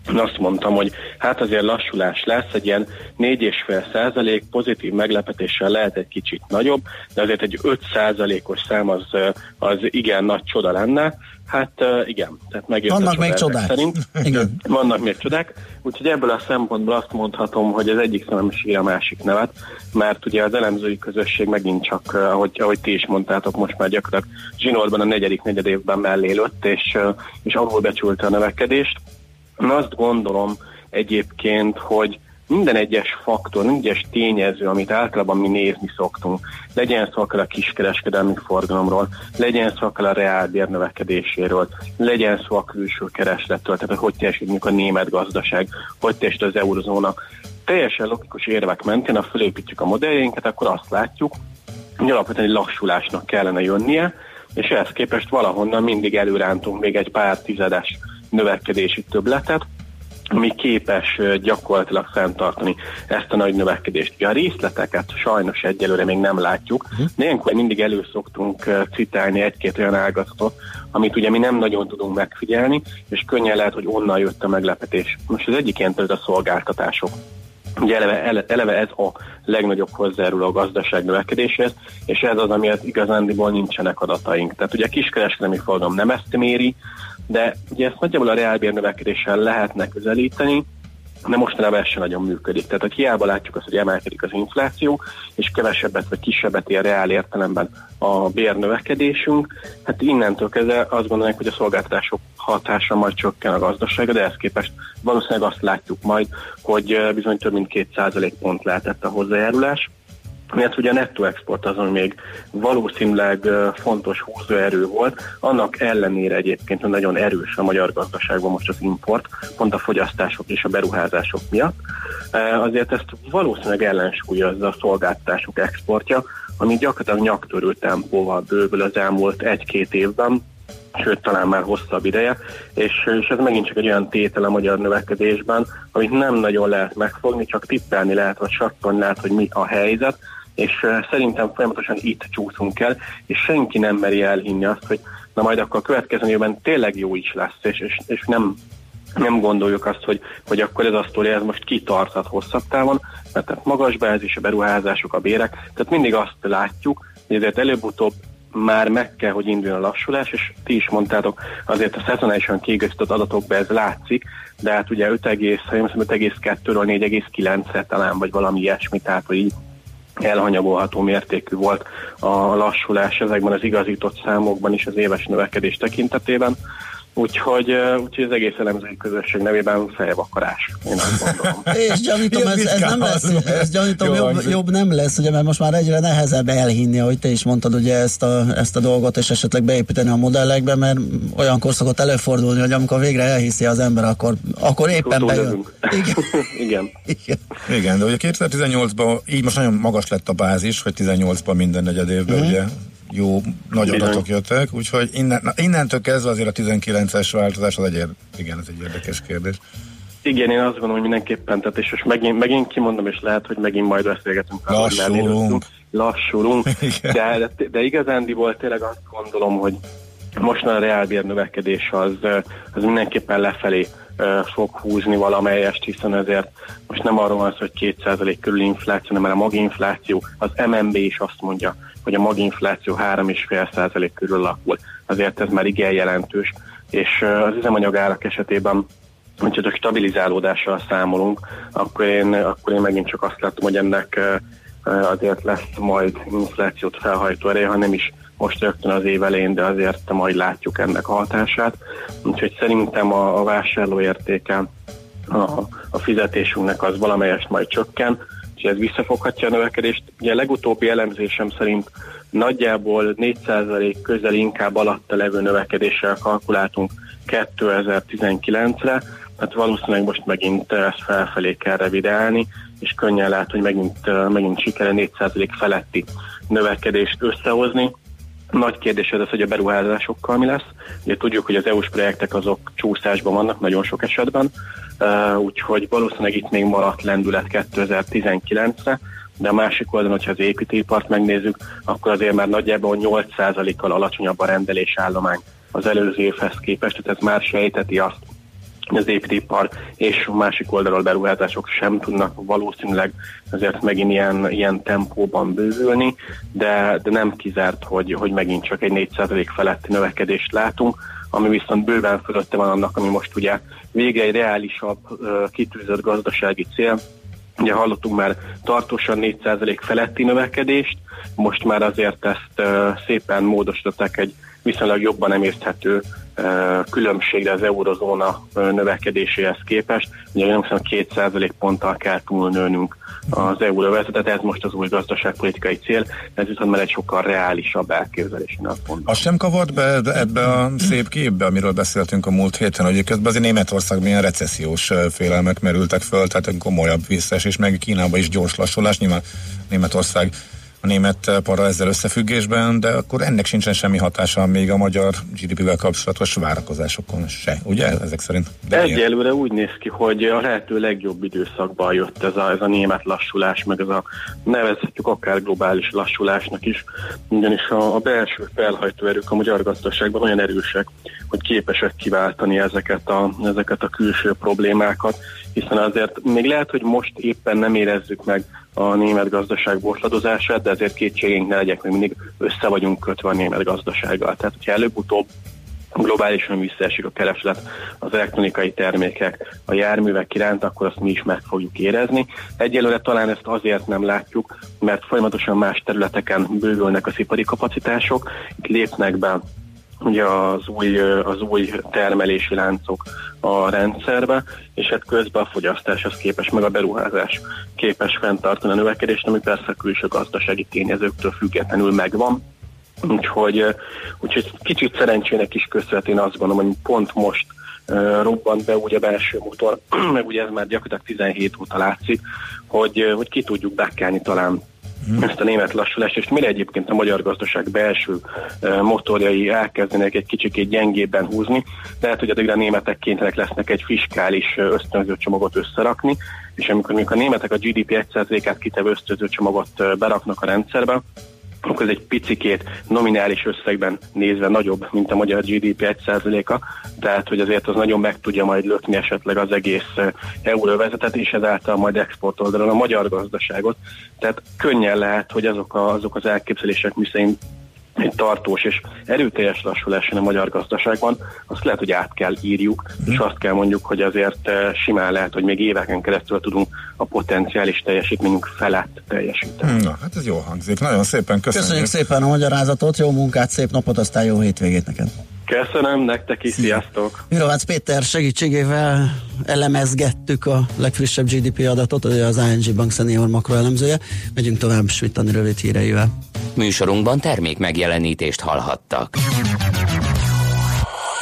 Én azt mondtam, hogy hát azért lassulás lesz, egy ilyen 4,5 százalék pozitív meglepetéssel lehet egy kicsit nagyobb, de azért egy 5 százalékos szám az, az igen nagy csoda lenne. Hát igen, tehát megjött Vannak a még csodák. Szerint. Igen. Vannak még csodák, úgyhogy ebből a szempontból azt mondhatom, hogy az egyik sír a másik nevet, mert ugye az elemzői közösség megint csak, ahogy, ahogy ti is mondtátok, most már gyakorlatilag zsinórban a negyedik negyed évben mellélőtt, és, és alulbecsülte a növekedést. Én azt gondolom egyébként, hogy minden egyes faktor, minden egyes tényező, amit általában mi nézni szoktunk, legyen szó akár a kiskereskedelmi forgalomról, legyen szó akár a reálbér növekedéséről, legyen szó a külső keresletről, tehát hogy teljesítjük a német gazdaság, hogy teljesít az eurozóna. Teljesen logikus érvek mentén, ha fölépítjük a modelljeinket, akkor azt látjuk, hogy alapvetően egy lassulásnak kellene jönnie, és ehhez képest valahonnan mindig előrántunk még egy pár tizedes növekedési többletet, ami képes gyakorlatilag fenntartani ezt a nagy növekedést. Ugye a részleteket sajnos egyelőre még nem látjuk, uh-huh. de ilyenkor mindig elő szoktunk citálni egy-két olyan ágazatot, amit ugye mi nem nagyon tudunk megfigyelni, és könnyen lehet, hogy onnan jött a meglepetés. Most az egyik ilyen a szolgáltatások. Ugye eleve, ele- eleve ez a legnagyobb hozzájáruló a gazdaság növekedéshez, és ez az, amiért igazándiból nincsenek adataink. Tehát ugye a kiskereskedelmi forgalom nem ezt méri, de ugye ezt nagyjából a reálbér növekedéssel lehetne közelíteni, de mostanában ez sem nagyon működik. Tehát hogy hiába látjuk azt, hogy emelkedik az infláció, és kevesebbet vagy kisebbet ér reál értelemben a bérnövekedésünk, hát innentől kezdve azt gondolják, hogy a szolgáltatások hatása majd csökken a gazdasága, de ehhez képest valószínűleg azt látjuk majd, hogy bizony több mint 2 pont lehetett a hozzájárulás mert ugye a nettó export azon még valószínűleg fontos húzóerő volt, annak ellenére egyébként, hogy nagyon erős a magyar gazdaságban most az import, pont a fogyasztások és a beruházások miatt. Azért ezt valószínűleg ellensúlyozza a szolgáltatások exportja, ami gyakorlatilag nyaktörő tempóval bővül az elmúlt egy-két évben, sőt talán már hosszabb ideje, és, és ez megint csak egy olyan tétel a magyar növekedésben, amit nem nagyon lehet megfogni, csak tippelni lehet, vagy sattolni lehet, hogy mi a helyzet, és szerintem folyamatosan itt csúszunk el, és senki nem meri elhinni azt, hogy na majd akkor a következő évben tényleg jó is lesz, és, és, és nem nem gondoljuk azt, hogy, hogy akkor ez a sztori, ez most kitarthat hosszabb távon, mert tehát magas bázis, a beruházások, a bérek, tehát mindig azt látjuk, hogy ezért előbb-utóbb már meg kell, hogy induljon a lassulás, és ti is mondtátok, azért a szezonálisan kiigazított adatokban ez látszik, de hát ugye 5,2-ről 4,9-re talán, vagy valami ilyesmi, tehát hogy így elhanyagolható mértékű volt a lassulás ezekben az igazított számokban is az éves növekedés tekintetében. Úgyhogy, úgyhogy az egész elemzői közösség nevében fejvakarás. Én azt gondolom. És gyanítom, ez, ez nem lesz, ez gyanítom Jó jobb, jobb nem lesz, ugye, mert most már egyre nehezebb elhinni, ahogy te is mondtad, ugye ezt a, ezt a dolgot, és esetleg beépíteni a modellekbe, mert olyankor szokott előfordulni, hogy amikor végre elhiszi az ember, akkor, akkor éppen bejön. Igen. Igen. Igen. Igen, de ugye 2018-ban így most nagyon magas lett a bázis, hogy 18-ban minden negyed évben Mhm. ugye jó nagy Bizony. adatok jöttek, úgyhogy innen, na, innentől kezdve azért a 19-es változás az egy, igen, ez egy érdekes kérdés. Igen, én azt gondolom, hogy mindenképpen, tehát és most megint, megint kimondom, és lehet, hogy megint majd beszélgetünk. Lassulunk. Lassulunk. Igen. de, de, de igazándiból tényleg azt gondolom, hogy most a reálbér növekedés az, az mindenképpen lefelé fog húzni valamelyest, hiszen ezért most nem arról van szó, hogy 2% körül infláció, hanem a maginfláció, az MNB is azt mondja, hogy a maginfláció 3,5% körül alakul. Azért ez már igen jelentős, és az üzemanyagárak esetében hogyha csak stabilizálódással számolunk, akkor én, akkor én megint csak azt látom, hogy ennek azért lesz majd inflációt felhajtó ereje, ha nem is most rögtön az év elején, de azért majd látjuk ennek a hatását. Úgyhogy szerintem a, a vásárlóértéke a, a fizetésünknek az valamelyest majd csökken, és ez visszafoghatja a növekedést. Ugye a legutóbbi elemzésem szerint nagyjából 4% közel inkább alatta levő növekedéssel kalkuláltunk 2019-re, tehát valószínűleg most megint ezt felfelé kell revidálni, és könnyen lehet, hogy megint, megint sikere 4% feletti növekedést összehozni. Nagy kérdés az, hogy a beruházásokkal mi lesz. Ugye tudjuk, hogy az EU-s projektek azok csúszásban vannak nagyon sok esetben, úgyhogy valószínűleg itt még maradt lendület 2019-re, de a másik oldalon, hogyha az építőipart megnézzük, akkor azért már nagyjából 8%-kal alacsonyabb a rendelésállomány az előző évhez képest, tehát ez már sejteti azt, az építőipar és másik oldalról beruházások sem tudnak valószínűleg ezért megint ilyen, ilyen tempóban bővülni, de, de nem kizárt, hogy, hogy megint csak egy 4% feletti növekedést látunk, ami viszont bőven fölötte van annak, ami most ugye végre egy reálisabb kitűzött gazdasági cél, Ugye hallottunk már tartósan 4% feletti növekedést, most már azért ezt szépen módosították egy viszonylag jobban emészthető különbségre az eurozóna növekedéséhez képest. Ugye nem hiszem 2% ponttal kell túlnőnünk az euróvezetet, ez most az új gazdaságpolitikai cél, ez viszont már egy sokkal reálisabb elképzelés, azt sem kavart be ebbe a szép képbe, amiről beszéltünk a múlt héten, hogy közben azért Németország milyen recessziós félelmek merültek föl, tehát komolyabb visszaesés, meg Kínában is gyors lassulás, nyilván Németország a német para ezzel összefüggésben, de akkor ennek sincsen semmi hatása még a magyar GDP-vel kapcsolatos várakozásokon se, ugye ezek szerint? De Egyelőre úgy néz ki, hogy a lehető legjobb időszakban jött ez a, ez a német lassulás, meg ez a nevezhetjük akár globális lassulásnak is, ugyanis a, a belső felhajtóerők a magyar gazdaságban olyan erősek, hogy képesek kiváltani ezeket a, ezeket a külső problémákat, hiszen azért még lehet, hogy most éppen nem érezzük meg a német gazdaság bortladozását, de azért kétségeink ne legyek, mert mindig össze vagyunk kötve a német gazdasággal. Tehát, hogyha előbb-utóbb globálisan visszaesik a kereslet az elektronikai termékek, a járművek iránt, akkor azt mi is meg fogjuk érezni. Egyelőre talán ezt azért nem látjuk, mert folyamatosan más területeken bővülnek az ipari kapacitások, itt lépnek be ugye az új, az új termelési láncok a rendszerbe, és hát közben a fogyasztás képes, meg a beruházás képes fenntartani a növekedést, ami persze a külső gazdasági tényezőktől függetlenül megvan. Úgyhogy, úgyhogy kicsit szerencsének is köszönhet, én azt gondolom, hogy pont most robbant be ugye a belső motor, meg ugye ez már gyakorlatilag 17 óta látszik, hogy, hogy ki tudjuk bekelni talán hmm. ezt a német lassulást, és mire egyébként a magyar gazdaság belső motorjai elkezdenek egy kicsikét gyengébben húzni, lehet, hogy addigra a németek kénytelenek lesznek egy fiskális ösztönző csomagot összerakni, és amikor, amikor a németek a GDP 1%-át kitevő ösztönző csomagot beraknak a rendszerbe, akkor ez egy picikét nominális összegben nézve nagyobb, mint a magyar GDP 1%-a, tehát hogy azért az nagyon meg tudja majd lökni esetleg az egész eh, euróvezetet, és ezáltal majd export oldalon a magyar gazdaságot. Tehát könnyen lehet, hogy azok, a, azok az elképzelések, miszerint egy tartós és erőteljes lassulás a magyar gazdaságban, azt lehet, hogy át kell írjuk, és azt kell mondjuk, hogy azért eh, simán lehet, hogy még éveken keresztül tudunk a potenciális teljesítményünk felett teljesíteni. Na, hát ez jó hangzik. Nagyon szépen köszönjük. Köszönjük szépen a magyarázatot, jó munkát, szép napot, aztán jó hétvégét neked. Köszönöm, nektek is, sziasztok! Mirovácz Péter segítségével elemezgettük a legfrissebb GDP adatot, az ING Bank Senior makroelemzője. Megyünk tovább Svittani rövid híreivel. Műsorunkban termék megjelenítést hallhattak.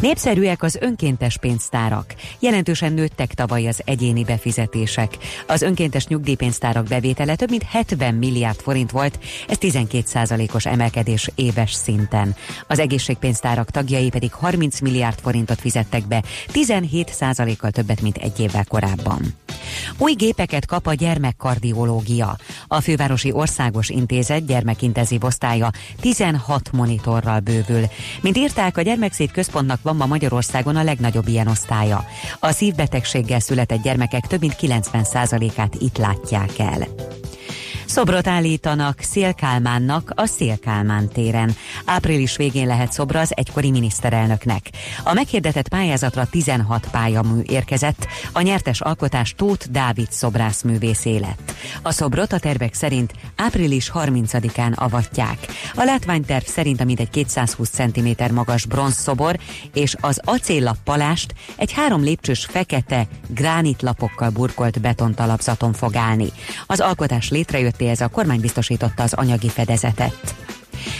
Népszerűek az önkéntes pénztárak. Jelentősen nőttek tavaly az egyéni befizetések. Az önkéntes nyugdíjpénztárak bevétele több mint 70 milliárd forint volt, ez 12% os emelkedés éves szinten. Az egészségpénztárak tagjai pedig 30 milliárd forintot fizettek be, 17% kal többet, mint egy évvel korábban. Új gépeket kap a gyermekkardiológia. A Fővárosi Országos Intézet gyermekintenzív osztálya 16 monitorral bővül. Mint írták, a gyermekszét központnak van ma Magyarországon a legnagyobb ilyen osztálya. A szívbetegséggel született gyermekek több mint 90%-át itt látják el. Szobrot állítanak Szélkálmánnak a Szélkálmán téren. Április végén lehet szobra az egykori miniszterelnöknek. A meghirdetett pályázatra 16 pályamű érkezett, a nyertes alkotás Tóth Dávid szobrászművészé lett. A szobrot a tervek szerint április 30-án avatják. A látványterv szerint a mindegy 220 cm magas bronzszobor és az acéllappalást egy három lépcsős fekete gránitlapokkal burkolt betontalapzaton fog állni. Az alkotás létrejöttéhez a kormány biztosította az anyagi fedezetet.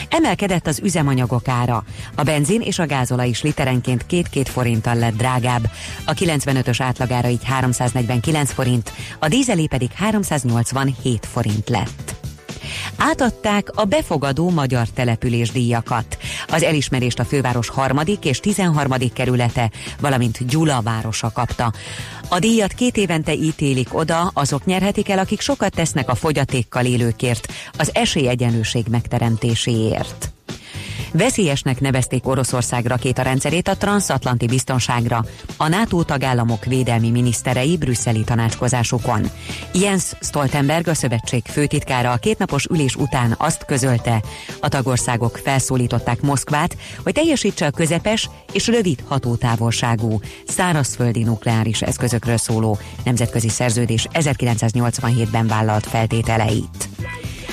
Emelkedett az üzemanyagok ára. A benzin és a gázola is literenként 2-2 forinttal lett drágább. A 95-ös átlagára így 349 forint, a dízelé pedig 387 forint lett átadták a befogadó magyar település díjakat. Az elismerést a főváros harmadik és 13. kerülete, valamint Gyula városa kapta. A díjat két évente ítélik oda, azok nyerhetik el, akik sokat tesznek a fogyatékkal élőkért, az esélyegyenlőség megteremtéséért. Veszélyesnek nevezték Oroszország rakétarendszerét a transatlanti biztonságra a NATO tagállamok védelmi miniszterei brüsszeli tanácskozásukon. Jens Stoltenberg, a szövetség főtitkára a kétnapos ülés után azt közölte, a tagországok felszólították Moszkvát, hogy teljesítse a közepes és rövid hatótávolságú szárazföldi nukleáris eszközökről szóló nemzetközi szerződés 1987-ben vállalt feltételeit.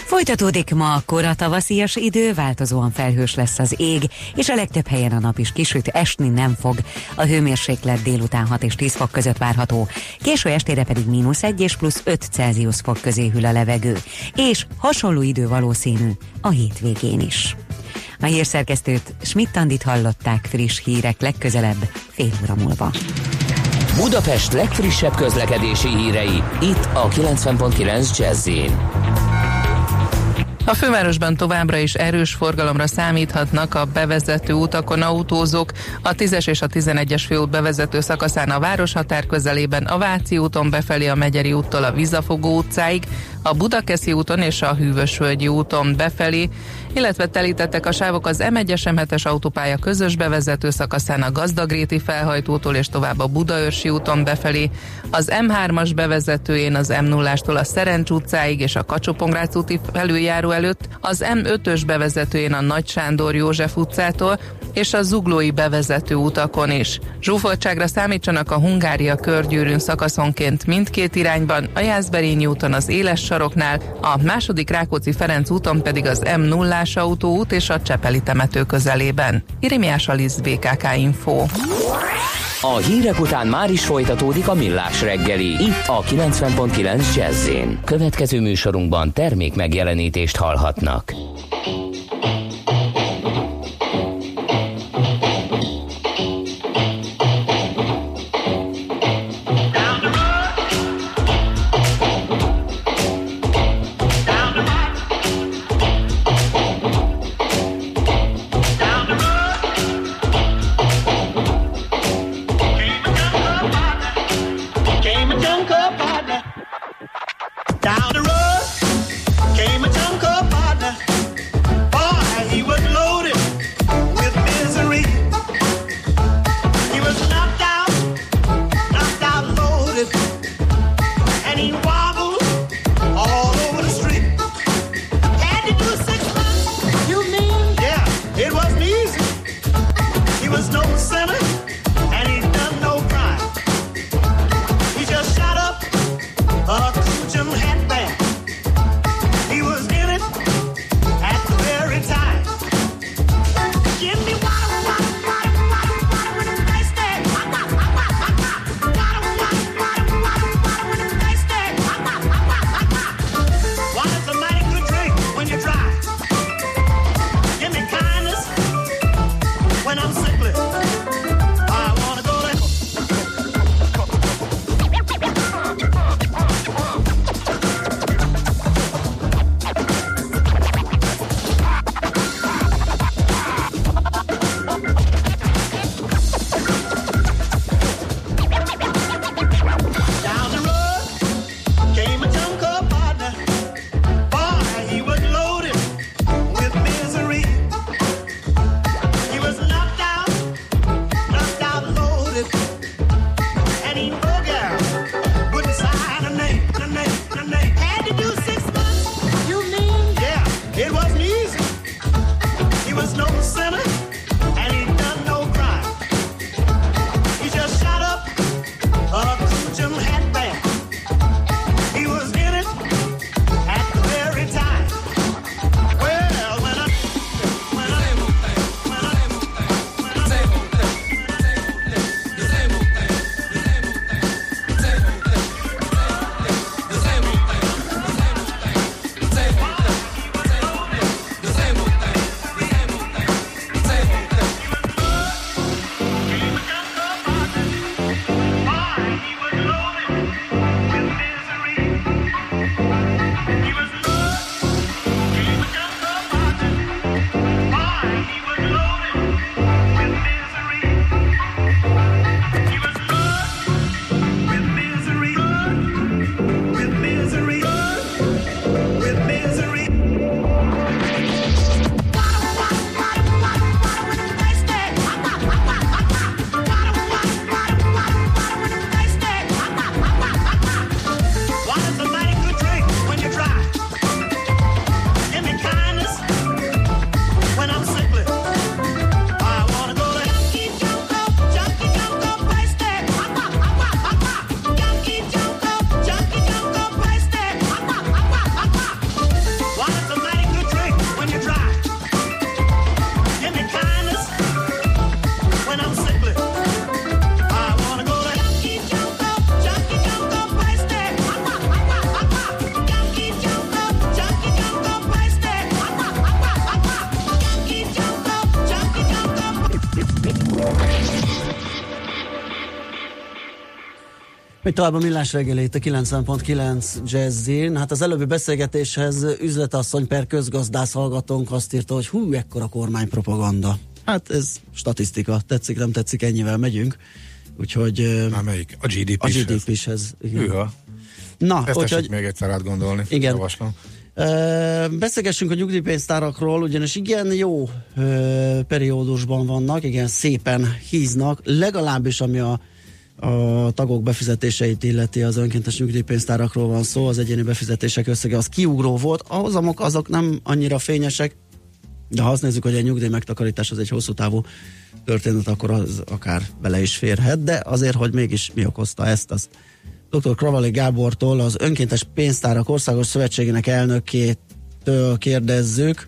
Folytatódik ma a kora tavaszias idő, változóan felhős lesz az ég, és a legtöbb helyen a nap is kisüt, esni nem fog. A hőmérséklet délután 6 és 10 fok között várható, késő estére pedig mínusz 1 és plusz 5 Celsius fok közé hűl a levegő, és hasonló idő valószínű a hétvégén is. A hírszerkesztőt Schmidt-Tandit hallották friss hírek legközelebb fél óra múlva. Budapest legfrissebb közlekedési hírei itt a 90.9 jazz a fővárosban továbbra is erős forgalomra számíthatnak a bevezető utakon autózók. A 10-es és a 11-es főút bevezető szakaszán a városhatár közelében, a Váci úton befelé a Megyeri úttól a Vizafogó utcáig, a Budakeszi úton és a Hűvösvölgyi úton befelé, illetve telítettek a sávok az M1-es M7-es autópálya közös bevezető szakaszán a Gazdagréti felhajtótól és tovább a Budaörsi úton befelé, az M3-as bevezetőjén az M0-ástól a Szerencs utcáig és a Kacsopongrác úti felüljáró előtt, az M5-ös bevezetőjén a Nagy Sándor József utcától és a Zuglói bevezető utakon is. Zsúfoltságra számítsanak a Hungária körgyűrűn szakaszonként mindkét irányban, a Jászberényi úton az Éles saroknál, a második Rákóczi Ferenc úton pedig az M0-ás Irimiás autóút és a Csepeli temető közelében. Irimiás Alisz, BKK Info. A hírek után már is folytatódik a millás reggeli, itt a 90.9 jazz Következő műsorunkban termék megjelenítést hallhatnak. Még tovább a millás reggeli itt a 90.9 Jazzin. Hát az előbbi beszélgetéshez üzletasszony per közgazdász hallgatónk azt írta, hogy hú, ekkora kormánypropaganda. Hát ez statisztika, tetszik, nem tetszik, ennyivel megyünk. Úgyhogy... Már melyik? A GDP A GDP-shez. igen. Hűha. Na, Ezt úgyhogy még egyszer átgondolni. Igen. Javaslom. Ö, beszélgessünk a nyugdíjpénztárakról, ugyanis igen jó ö, periódusban vannak, igen szépen híznak, legalábbis ami a, a tagok befizetéseit illeti az önkéntes nyugdíjpénztárakról van szó, az egyéni befizetések összege az kiugró volt, a hozamok azok nem annyira fényesek, de ha azt nézzük, hogy egy nyugdíj megtakarítás az egy hosszú távú történet, akkor az akár bele is férhet, de azért, hogy mégis mi okozta ezt, azt dr. Kravali Gábortól, az Önkéntes Pénztárak Országos Szövetségének elnökétől kérdezzük.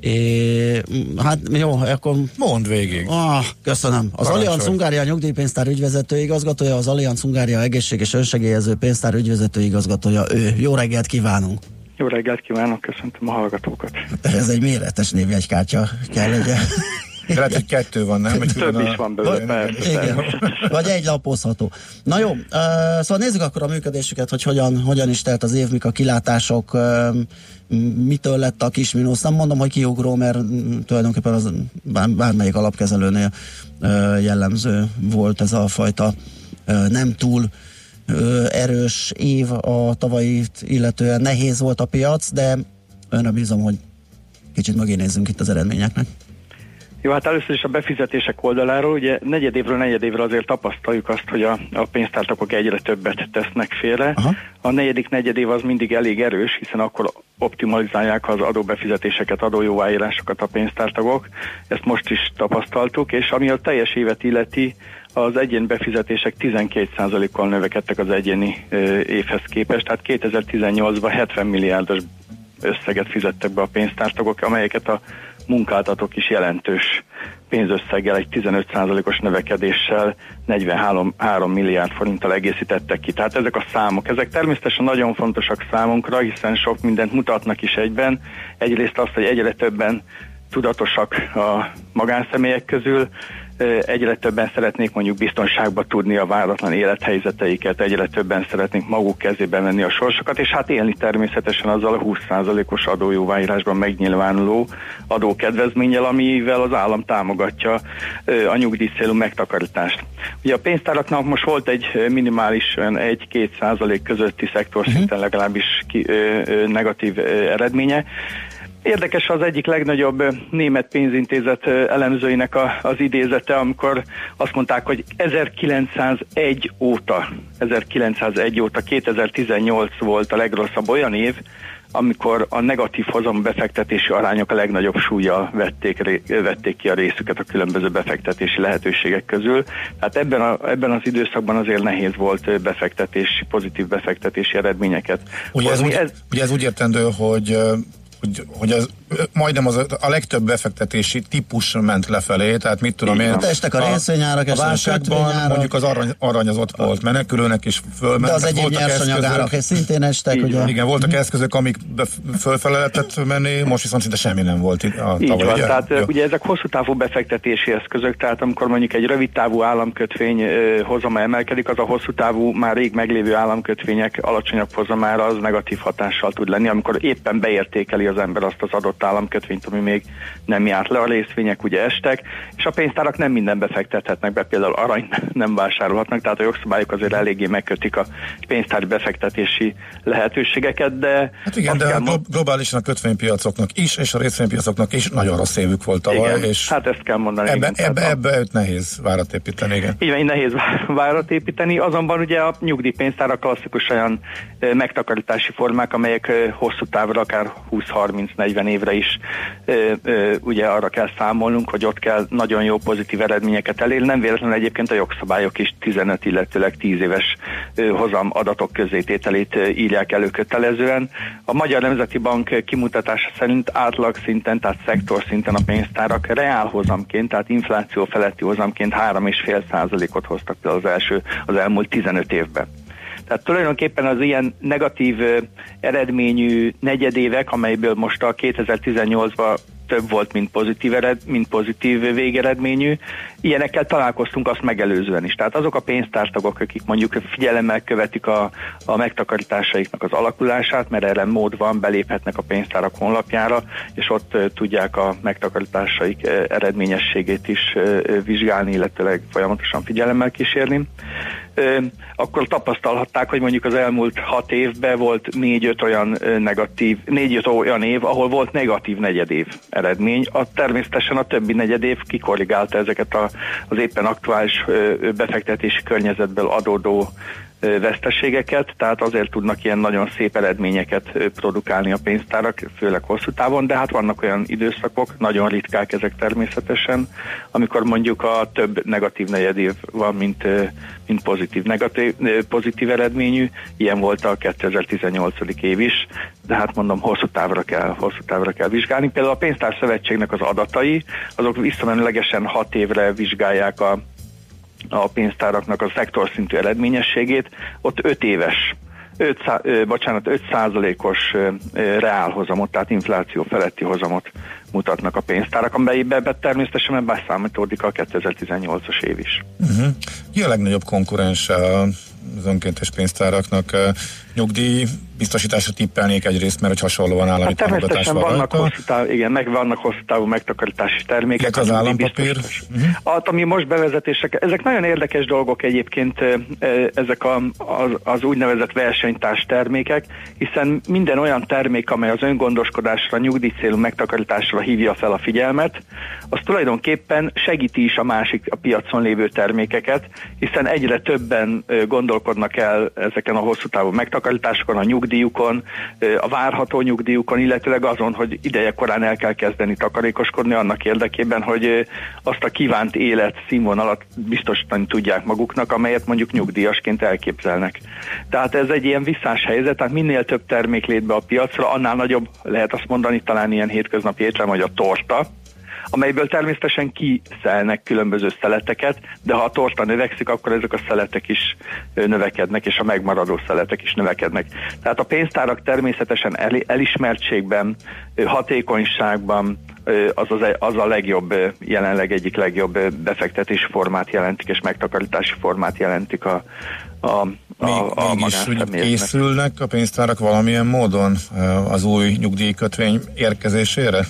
É, hát jó, akkor... Mondd végig. Ah, köszönöm. Az Parancsolj. Allianz Hungária nyugdíjpénztár ügyvezető igazgatója, az Allianz Hungária egészség és önsegélyező pénztár ügyvezető igazgatója ő. Jó reggelt kívánunk! Jó reggelt kívánok, köszöntöm a hallgatókat. Ez egy méretes névjegykártya kell legyen. De lehet, hogy kettő van, nem? Hogy Több is van belőle, persze. Igen. Vagy egy lapozható. Na jó, szóval nézzük akkor a működésüket, hogy hogyan, hogyan is telt az év, mik a kilátások, mitől lett a kis mínusz. Nem mondom, hogy kiugró, mert tulajdonképpen az bár, bármelyik alapkezelőnél jellemző volt ez a fajta nem túl erős év a tavalyit illetően. Nehéz volt a piac, de önre bízom, hogy kicsit mögé nézzünk itt az eredményeknek. Jó, hát először is a befizetések oldaláról, ugye negyedévről negyedévre azért tapasztaljuk azt, hogy a, a pénztártakok egyre többet tesznek félre. Aha. A negyedik negyedév az mindig elég erős, hiszen akkor optimalizálják az adóbefizetéseket, adójóváírásokat a pénztártagok. Ezt most is tapasztaltuk, és ami a teljes évet illeti, az egyén befizetések 12%-kal növekedtek az egyéni ö, évhez képest, tehát 2018-ban 70 milliárdos összeget fizettek be a pénztártagok, amelyeket a munkáltatók is jelentős pénzösszeggel, egy 15%-os növekedéssel 43 3 milliárd forinttal egészítettek ki. Tehát ezek a számok, ezek természetesen nagyon fontosak számunkra, hiszen sok mindent mutatnak is egyben. Egyrészt azt, hogy egyre többen tudatosak a magánszemélyek közül, egyre többen szeretnék mondjuk biztonságba tudni a váratlan élethelyzeteiket, egyre többen szeretnék maguk kezébe venni a sorsokat, és hát élni természetesen azzal a 20%-os adójóváírásban megnyilvánuló adókedvezménnyel, amivel az állam támogatja a nyugdíjcélú megtakarítást. Ugye a pénztáraknak most volt egy minimális 1-2 százalék közötti szektor szinten legalábbis ki, ö, ö, negatív ö, eredménye, Érdekes az egyik legnagyobb német pénzintézet elemzőinek a, az idézete, amikor azt mondták, hogy 1901 óta, 1901 óta 2018 volt a legrosszabb olyan év, amikor a negatív hozam befektetési arányok a legnagyobb súlya vették, vették ki a részüket a különböző befektetési lehetőségek közül. Tehát ebben, a, ebben az időszakban azért nehéz volt befektetési, pozitív befektetési eredményeket. Ugye ez, úgy, ugye ez úgy értendő, hogy hogy, hogy az, ö, majdnem az, a legtöbb befektetési típus ment lefelé, tehát mit tudom én. Hát estek a részvényárak, a a válságban mondjuk az arany, arany az ott volt menekülőnek is fölment. De az egyéb nyersanyagárak szintén estek, ugye? Igen, voltak eszközök, amik fölfele lehetett menni, most viszont szinte semmi nem volt itt a Így tavaly. van, ugye? tehát Jó. Ugye ezek hosszú távú befektetési eszközök, tehát amikor mondjuk egy rövid távú államkötvény hozama emelkedik, az a hosszú távú, már rég meglévő államkötvények alacsonyabb hozamára az negatív hatással tud lenni, amikor éppen beértékeli az az ember azt az adott államkötvényt, ami még nem járt le, a részvények ugye estek, és a pénztárak nem mindenbe fektethetnek be, például arany nem vásárolhatnak, tehát a jogszabályok azért eléggé megkötik a pénztári befektetési lehetőségeket, de... Hát igen, de glo- globálisan a kötvénypiacoknak is, és a részvénypiacoknak is nagyon rossz évük volt tavaly, igen, és hát ezt kell mondani. ebbe, igen, ebbe, ebbe őt nehéz várat építeni, igen. Így van, így nehéz vá- várat építeni, azonban ugye a nyugdíjpénztár a klasszikus olyan megtakarítási formák, amelyek hosszú távra, akár 20-30-40 évre is ö, ö, ugye arra kell számolnunk, hogy ott kell nagyon jó pozitív eredményeket elérni. Nem véletlenül egyébként a jogszabályok is 15, illetőleg 10 éves ö, hozam adatok közzétételét írják elő kötelezően. A Magyar Nemzeti Bank kimutatása szerint átlag szinten, tehát szektor szinten a pénztárak reál hozamként, tehát infláció feletti hozamként 3,5 százalékot hoztak például az első, az elmúlt 15 évben. Tehát tulajdonképpen az ilyen negatív eredményű negyedévek, amelyből most a 2018-ban több volt, mint pozitív, ered, mint pozitív végeredményű. Ilyenekkel találkoztunk azt megelőzően is. Tehát azok a pénztártagok, akik mondjuk figyelemmel követik a, a megtakarításaiknak az alakulását, mert erre mód van, beléphetnek a pénztárak honlapjára, és ott tudják a megtakarításaik eredményességét is vizsgálni, illetve folyamatosan figyelemmel kísérni akkor tapasztalhatták, hogy mondjuk az elmúlt hat évben volt négy-öt olyan negatív, négy-öt olyan év, ahol volt negatív negyedév eredmény. A, természetesen a többi negyedév kikorrigálta ezeket a, az éppen aktuális befektetési környezetből adódó veszteségeket, tehát azért tudnak ilyen nagyon szép eredményeket produkálni a pénztárak, főleg hosszú távon, de hát vannak olyan időszakok, nagyon ritkák ezek természetesen, amikor mondjuk a több negatív negyedév van, mint, mint pozitív, negatív, pozitív eredményű, ilyen volt a 2018. év is, de hát mondom, hosszú távra kell, hosszú távra kell vizsgálni. Például a pénztár szövetségnek az adatai, azok visszamenőlegesen hat évre vizsgálják a a pénztáraknak a szektor szintű eredményességét, ott 5 éves 5, bocsánat, 5 százalékos reálhozamot, tehát infláció feletti hozamot mutatnak a pénztárak, amelyben természetesen beszámítódik a 2018-as év is. Uh-huh. Ki a legnagyobb konkurens az önkéntes pénztáraknak? Nyugdíj biztosításra tippelnék egyrészt, mert hogy hasonlóan állami hát támogatás van vannak rajta. hosszú táv, igen, meg vannak hosszú távú megtakarítási termékek. Illetve az állampapír. Uh-huh. Hát, ami most bevezetések, ezek nagyon érdekes dolgok egyébként, ezek a, az, az úgynevezett versenytárs termékek, hiszen minden olyan termék, amely az öngondoskodásra, nyugdíjcélú megtakarításra hívja fel a figyelmet, az tulajdonképpen segíti is a másik a piacon lévő termékeket, hiszen egyre többen gondolkodnak el ezeken a hosszú távú megtakarításokon, a nyugdíjukon, a várható nyugdíjukon, illetőleg azon, hogy ideje korán el kell kezdeni takarékoskodni annak érdekében, hogy azt a kívánt élet színvonalat biztosítani tudják maguknak, amelyet mondjuk nyugdíjasként elképzelnek. Tehát ez egy ilyen visszás helyzet, tehát minél több termék lét be a piacra, annál nagyobb lehet azt mondani, talán ilyen hétköznapi étrem, hogy a torta, amelyből természetesen kiszelnek különböző szeleteket, de ha a torta növekszik, akkor ezek a szeletek is növekednek, és a megmaradó szeletek is növekednek. Tehát a pénztárak természetesen el, elismertségben, hatékonyságban, az, az, az a legjobb, jelenleg egyik legjobb befektetési formát jelentik, és megtakarítási formát jelentik a, a, a, a Mégis magánszemélyeknek. készülnek a pénztárak valamilyen módon az új nyugdíjkötvény érkezésére?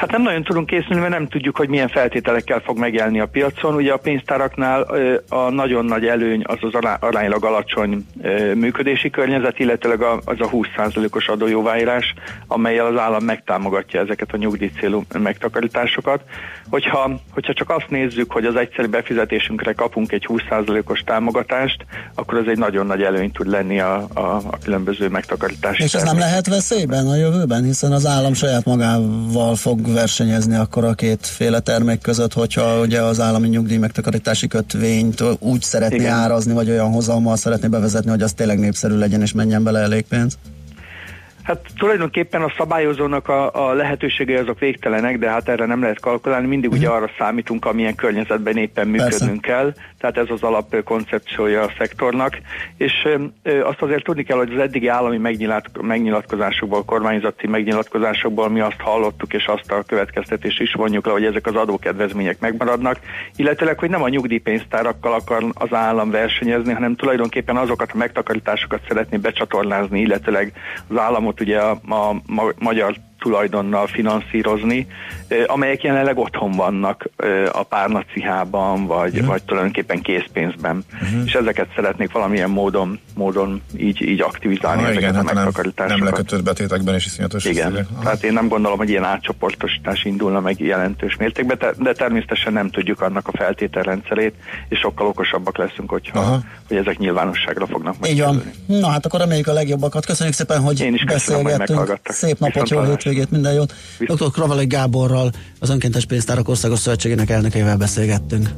Hát nem nagyon tudunk készülni, mert nem tudjuk, hogy milyen feltételekkel fog megjelenni a piacon. Ugye a pénztáraknál a nagyon nagy előny az az ará- aránylag alacsony működési környezet, illetőleg az a 20%-os adójóváírás, amelyel az állam megtámogatja ezeket a nyugdíjcélú megtakarításokat. Hogyha, hogyha csak azt nézzük, hogy az egyszerű befizetésünkre kapunk egy 20%-os támogatást, akkor ez egy nagyon nagy előny tud lenni a, a, a különböző megtakarítási És ez nem lehet veszélyben a jövőben, hiszen az állam saját magával fog versenyezni akkor a kétféle termék között, hogyha ugye az állami nyugdíj megtakarítási kötvényt úgy szeretné Igen. árazni, vagy olyan hozammal szeretné bevezetni, hogy az tényleg népszerű legyen és menjen bele elég pénz. Hát tulajdonképpen a szabályozónak a, a lehetőségei azok végtelenek, de hát erre nem lehet kalkulálni, mindig ugye arra számítunk, amilyen környezetben éppen működnünk kell, tehát ez az alap ö, koncepciója a szektornak, és ö, ö, azt azért tudni kell, hogy az eddigi állami megnyilat, megnyilatkozásokból, kormányzati megnyilatkozásokból mi azt hallottuk, és azt a következtetés is vonjuk le, hogy ezek az adókedvezmények megmaradnak, illetőleg, hogy nem a nyugdíjpénztárakkal akar az állam versenyezni, hanem tulajdonképpen azokat a megtakarításokat szeretné becsatornázni, illetőleg az államot ugye a, a ma- magyar tulajdonnal finanszírozni, amelyek jelenleg otthon vannak a párnacihában, vagy, Mhm. vagy tulajdonképpen készpénzben. És ezeket szeretnék valamilyen módon, módon így, így aktivizálni, ezeket igen, a hát a megtakarításokat. nem lekötött betétekben is iszonyatos Igen, összegek. Tehát én nem gondolom, hogy ilyen átcsoportosítás indulna meg jelentős mértékben, de, de természetesen nem tudjuk annak a feltételrendszerét, és sokkal okosabbak leszünk, hogyha, Aha. hogy ezek nyilvánosságra fognak meg. Így van. Na hát akkor reméljük a legjobbakat. Köszönjük szépen, hogy Én is köszönöm, hogy beszélgettünk. meghallgattak. Szép napot, jó Viszontlátásra. Hétvégét, minden jót. Dr. Kravalai Gáborral, az Önkéntes Pénztárak Országos Szövetségének elnökével beszélgettünk.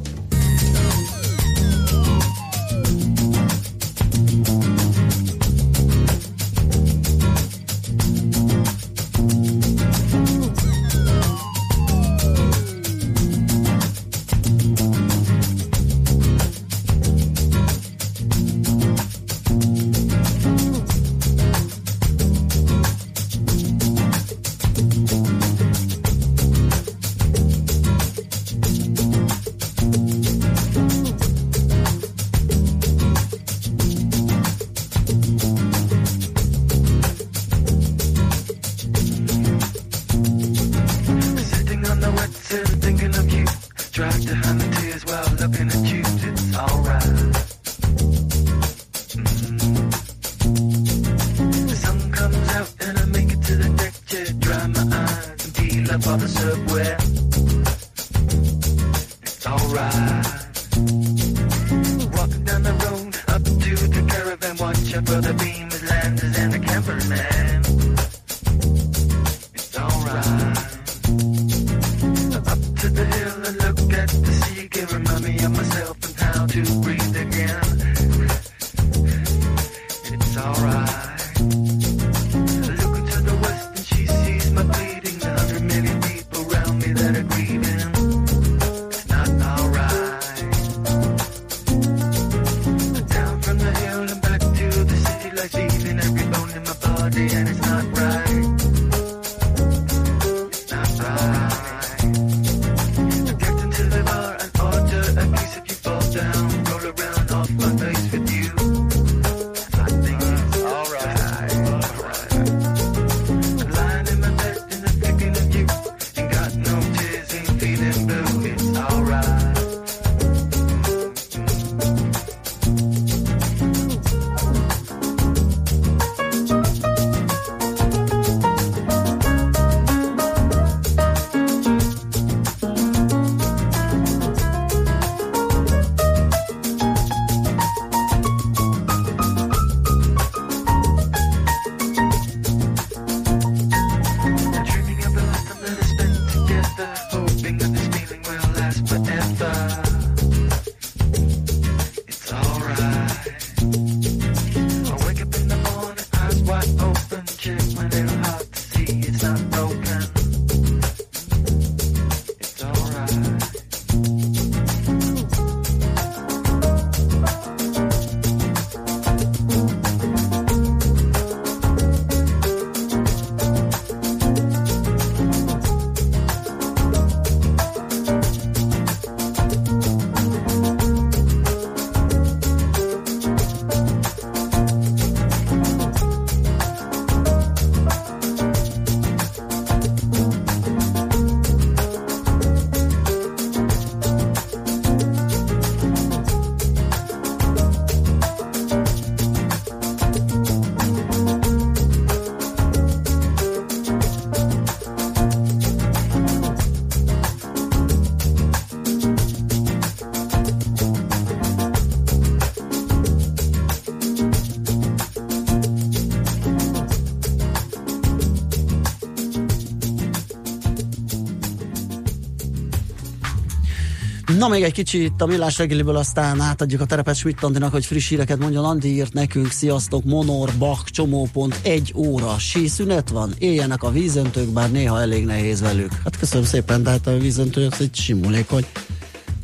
Na még egy kicsi itt a millás reggeliből, aztán átadjuk a terepet Schmidt Andinak, hogy friss híreket mondjon. Andi írt nekünk, sziasztok, Monor, Bach, csomópont, egy óra, sí szünet van, éljenek a vízöntők, bár néha elég nehéz velük. Hát köszönöm szépen, de hát a vízöntő az egy simulékony,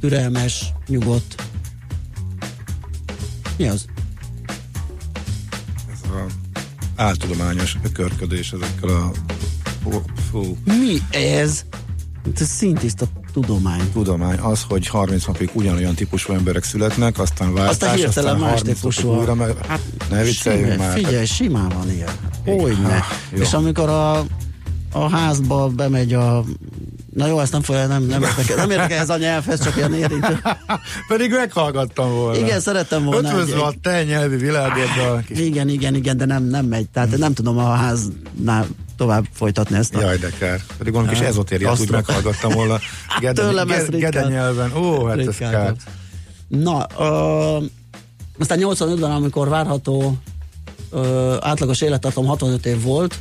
türelmes, nyugodt. Mi az? Ez a áltudományos körködés ezekkel a fú, Mi ez? Ez szintiszta tudomány. tudomány az, hogy 30 napig ugyanolyan típusú emberek születnek, aztán váltás, Aztán hirtelen más 30 napig típusú. újra, mert Hát ne vicceljünk simán, már. Figyelj, simán van ilyen. Hogyne. jó. És amikor a a házba bemegy a Na jó, ezt nem fogja, nem, nem értek, nem értek ehhez a nyelvhez, csak ilyen érintő. Pedig meghallgattam volna. Igen, szerettem volna. Ötvözve a te nyelvi világoddal. Igen, igen, igen, de nem, nem megy. Tehát nem tudom a háznál tovább folytatni ezt a... Jaj, de kár. Pedig valami kis ezotériát úgy meghallgattam volna. Hát tőlem ezt Gede, nyelven. Ó, hát ez ritkán kár. kapsz. Na, ö, aztán 85-ben, amikor várható ö, átlagos élettartam 65 év volt,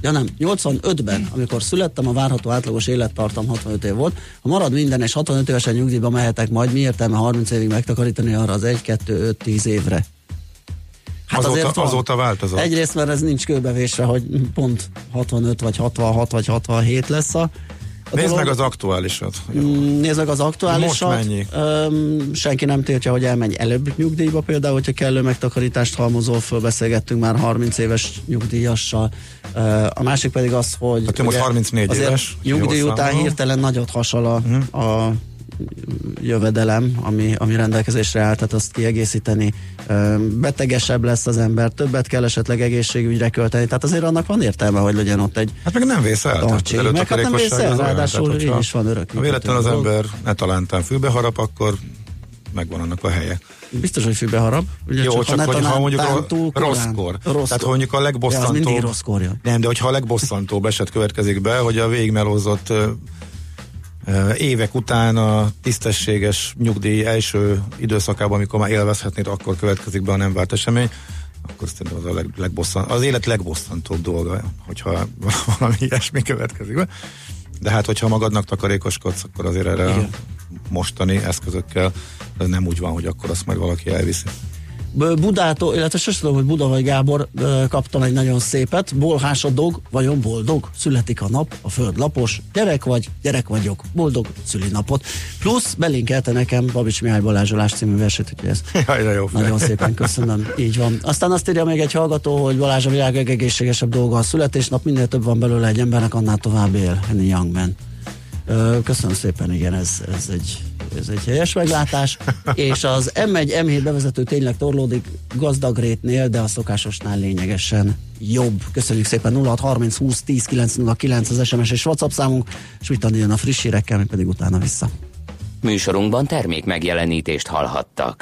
ja nem, 85-ben, amikor születtem, a várható átlagos élettartam 65 év volt. Ha marad minden, és 65 évesen nyugdíjba mehetek majd, mi értelme 30 évig megtakarítani arra az 1, 2, 5, 10 évre? Azóta, van. azóta változott. Egyrészt, mert ez nincs kőbevésve, hogy pont 65 vagy 66 vagy 67 lesz a, a Nézd dolog. meg az aktuálisat. Mm, Nézd meg az aktuálisat. Most mennyi? Öm, senki nem tiltja, hogy elmenj előbb nyugdíjba, például, hogyha kellő megtakarítást halmozol föl, beszélgettünk már 30 éves nyugdíjassal. Ö, a másik pedig az, hogy Hát most ugye 34 azért éves, Nyugdíj után számolom. hirtelen nagyot hasal a, Mhm. a jövedelem, ami, ami rendelkezésre áll, tehát azt kiegészíteni. Betegesebb lesz az ember, többet kell esetleg egészségügyre költeni, tehát azért annak van értelme, hogy legyen ott egy Hát meg nem vész el. tehát tartség. az Meg hát nem vész el, ráadásul így is van örök. Ha véletlen az ember ne talántán fülbe harap, akkor megvan annak a helye. Biztos, hogy fülbe harap. Ugye Jó, csak, ne hogy ha mondjuk ro- túl korán. rosszkor. Tehát, ha mondjuk a Ja, legbosszantóbb... rosszkor jön. Nem, de hogyha a legbosszantóbb eset következik be, hogy a végigmelózott évek után a tisztességes nyugdíj első időszakában, amikor már élvezhetnéd, akkor következik be a nem várt esemény, akkor szerintem az a leg, legbosszan, az élet legbosszantóbb dolga, hogyha valami ilyesmi következik be. De hát, hogyha magadnak takarékoskodsz, akkor azért erre Igen. mostani eszközökkel ez nem úgy van, hogy akkor azt majd valaki elviszi. Budától, illetve sosem tudom, hogy Buda vagy Gábor kaptam egy nagyon szépet. Bolhás a dog, vajon boldog? Születik a nap, a föld lapos. Gyerek vagy, gyerek vagyok. Boldog szülinapot. Plusz belinkelte nekem Babics Mihály Balázsolás című versét, úgyhogy ez Jaj, jó nagyon szépen köszönöm. Így van. Aztán azt írja még egy hallgató, hogy Balázs a világ legegészségesebb dolga a születésnap, minél több van belőle egy embernek, annál tovább él. Henny Youngman. Köszönöm szépen, igen, ez, ez, egy, ez egy helyes meglátás. És az M1, M7 bevezető tényleg torlódik gazdag rétnél, de a szokásosnál lényegesen jobb. Köszönjük szépen 0630 20 10 909 az SMS és WhatsApp számunk, és mit jön a friss hírekkel, mi pedig utána vissza. Műsorunkban termék megjelenítést hallhattak.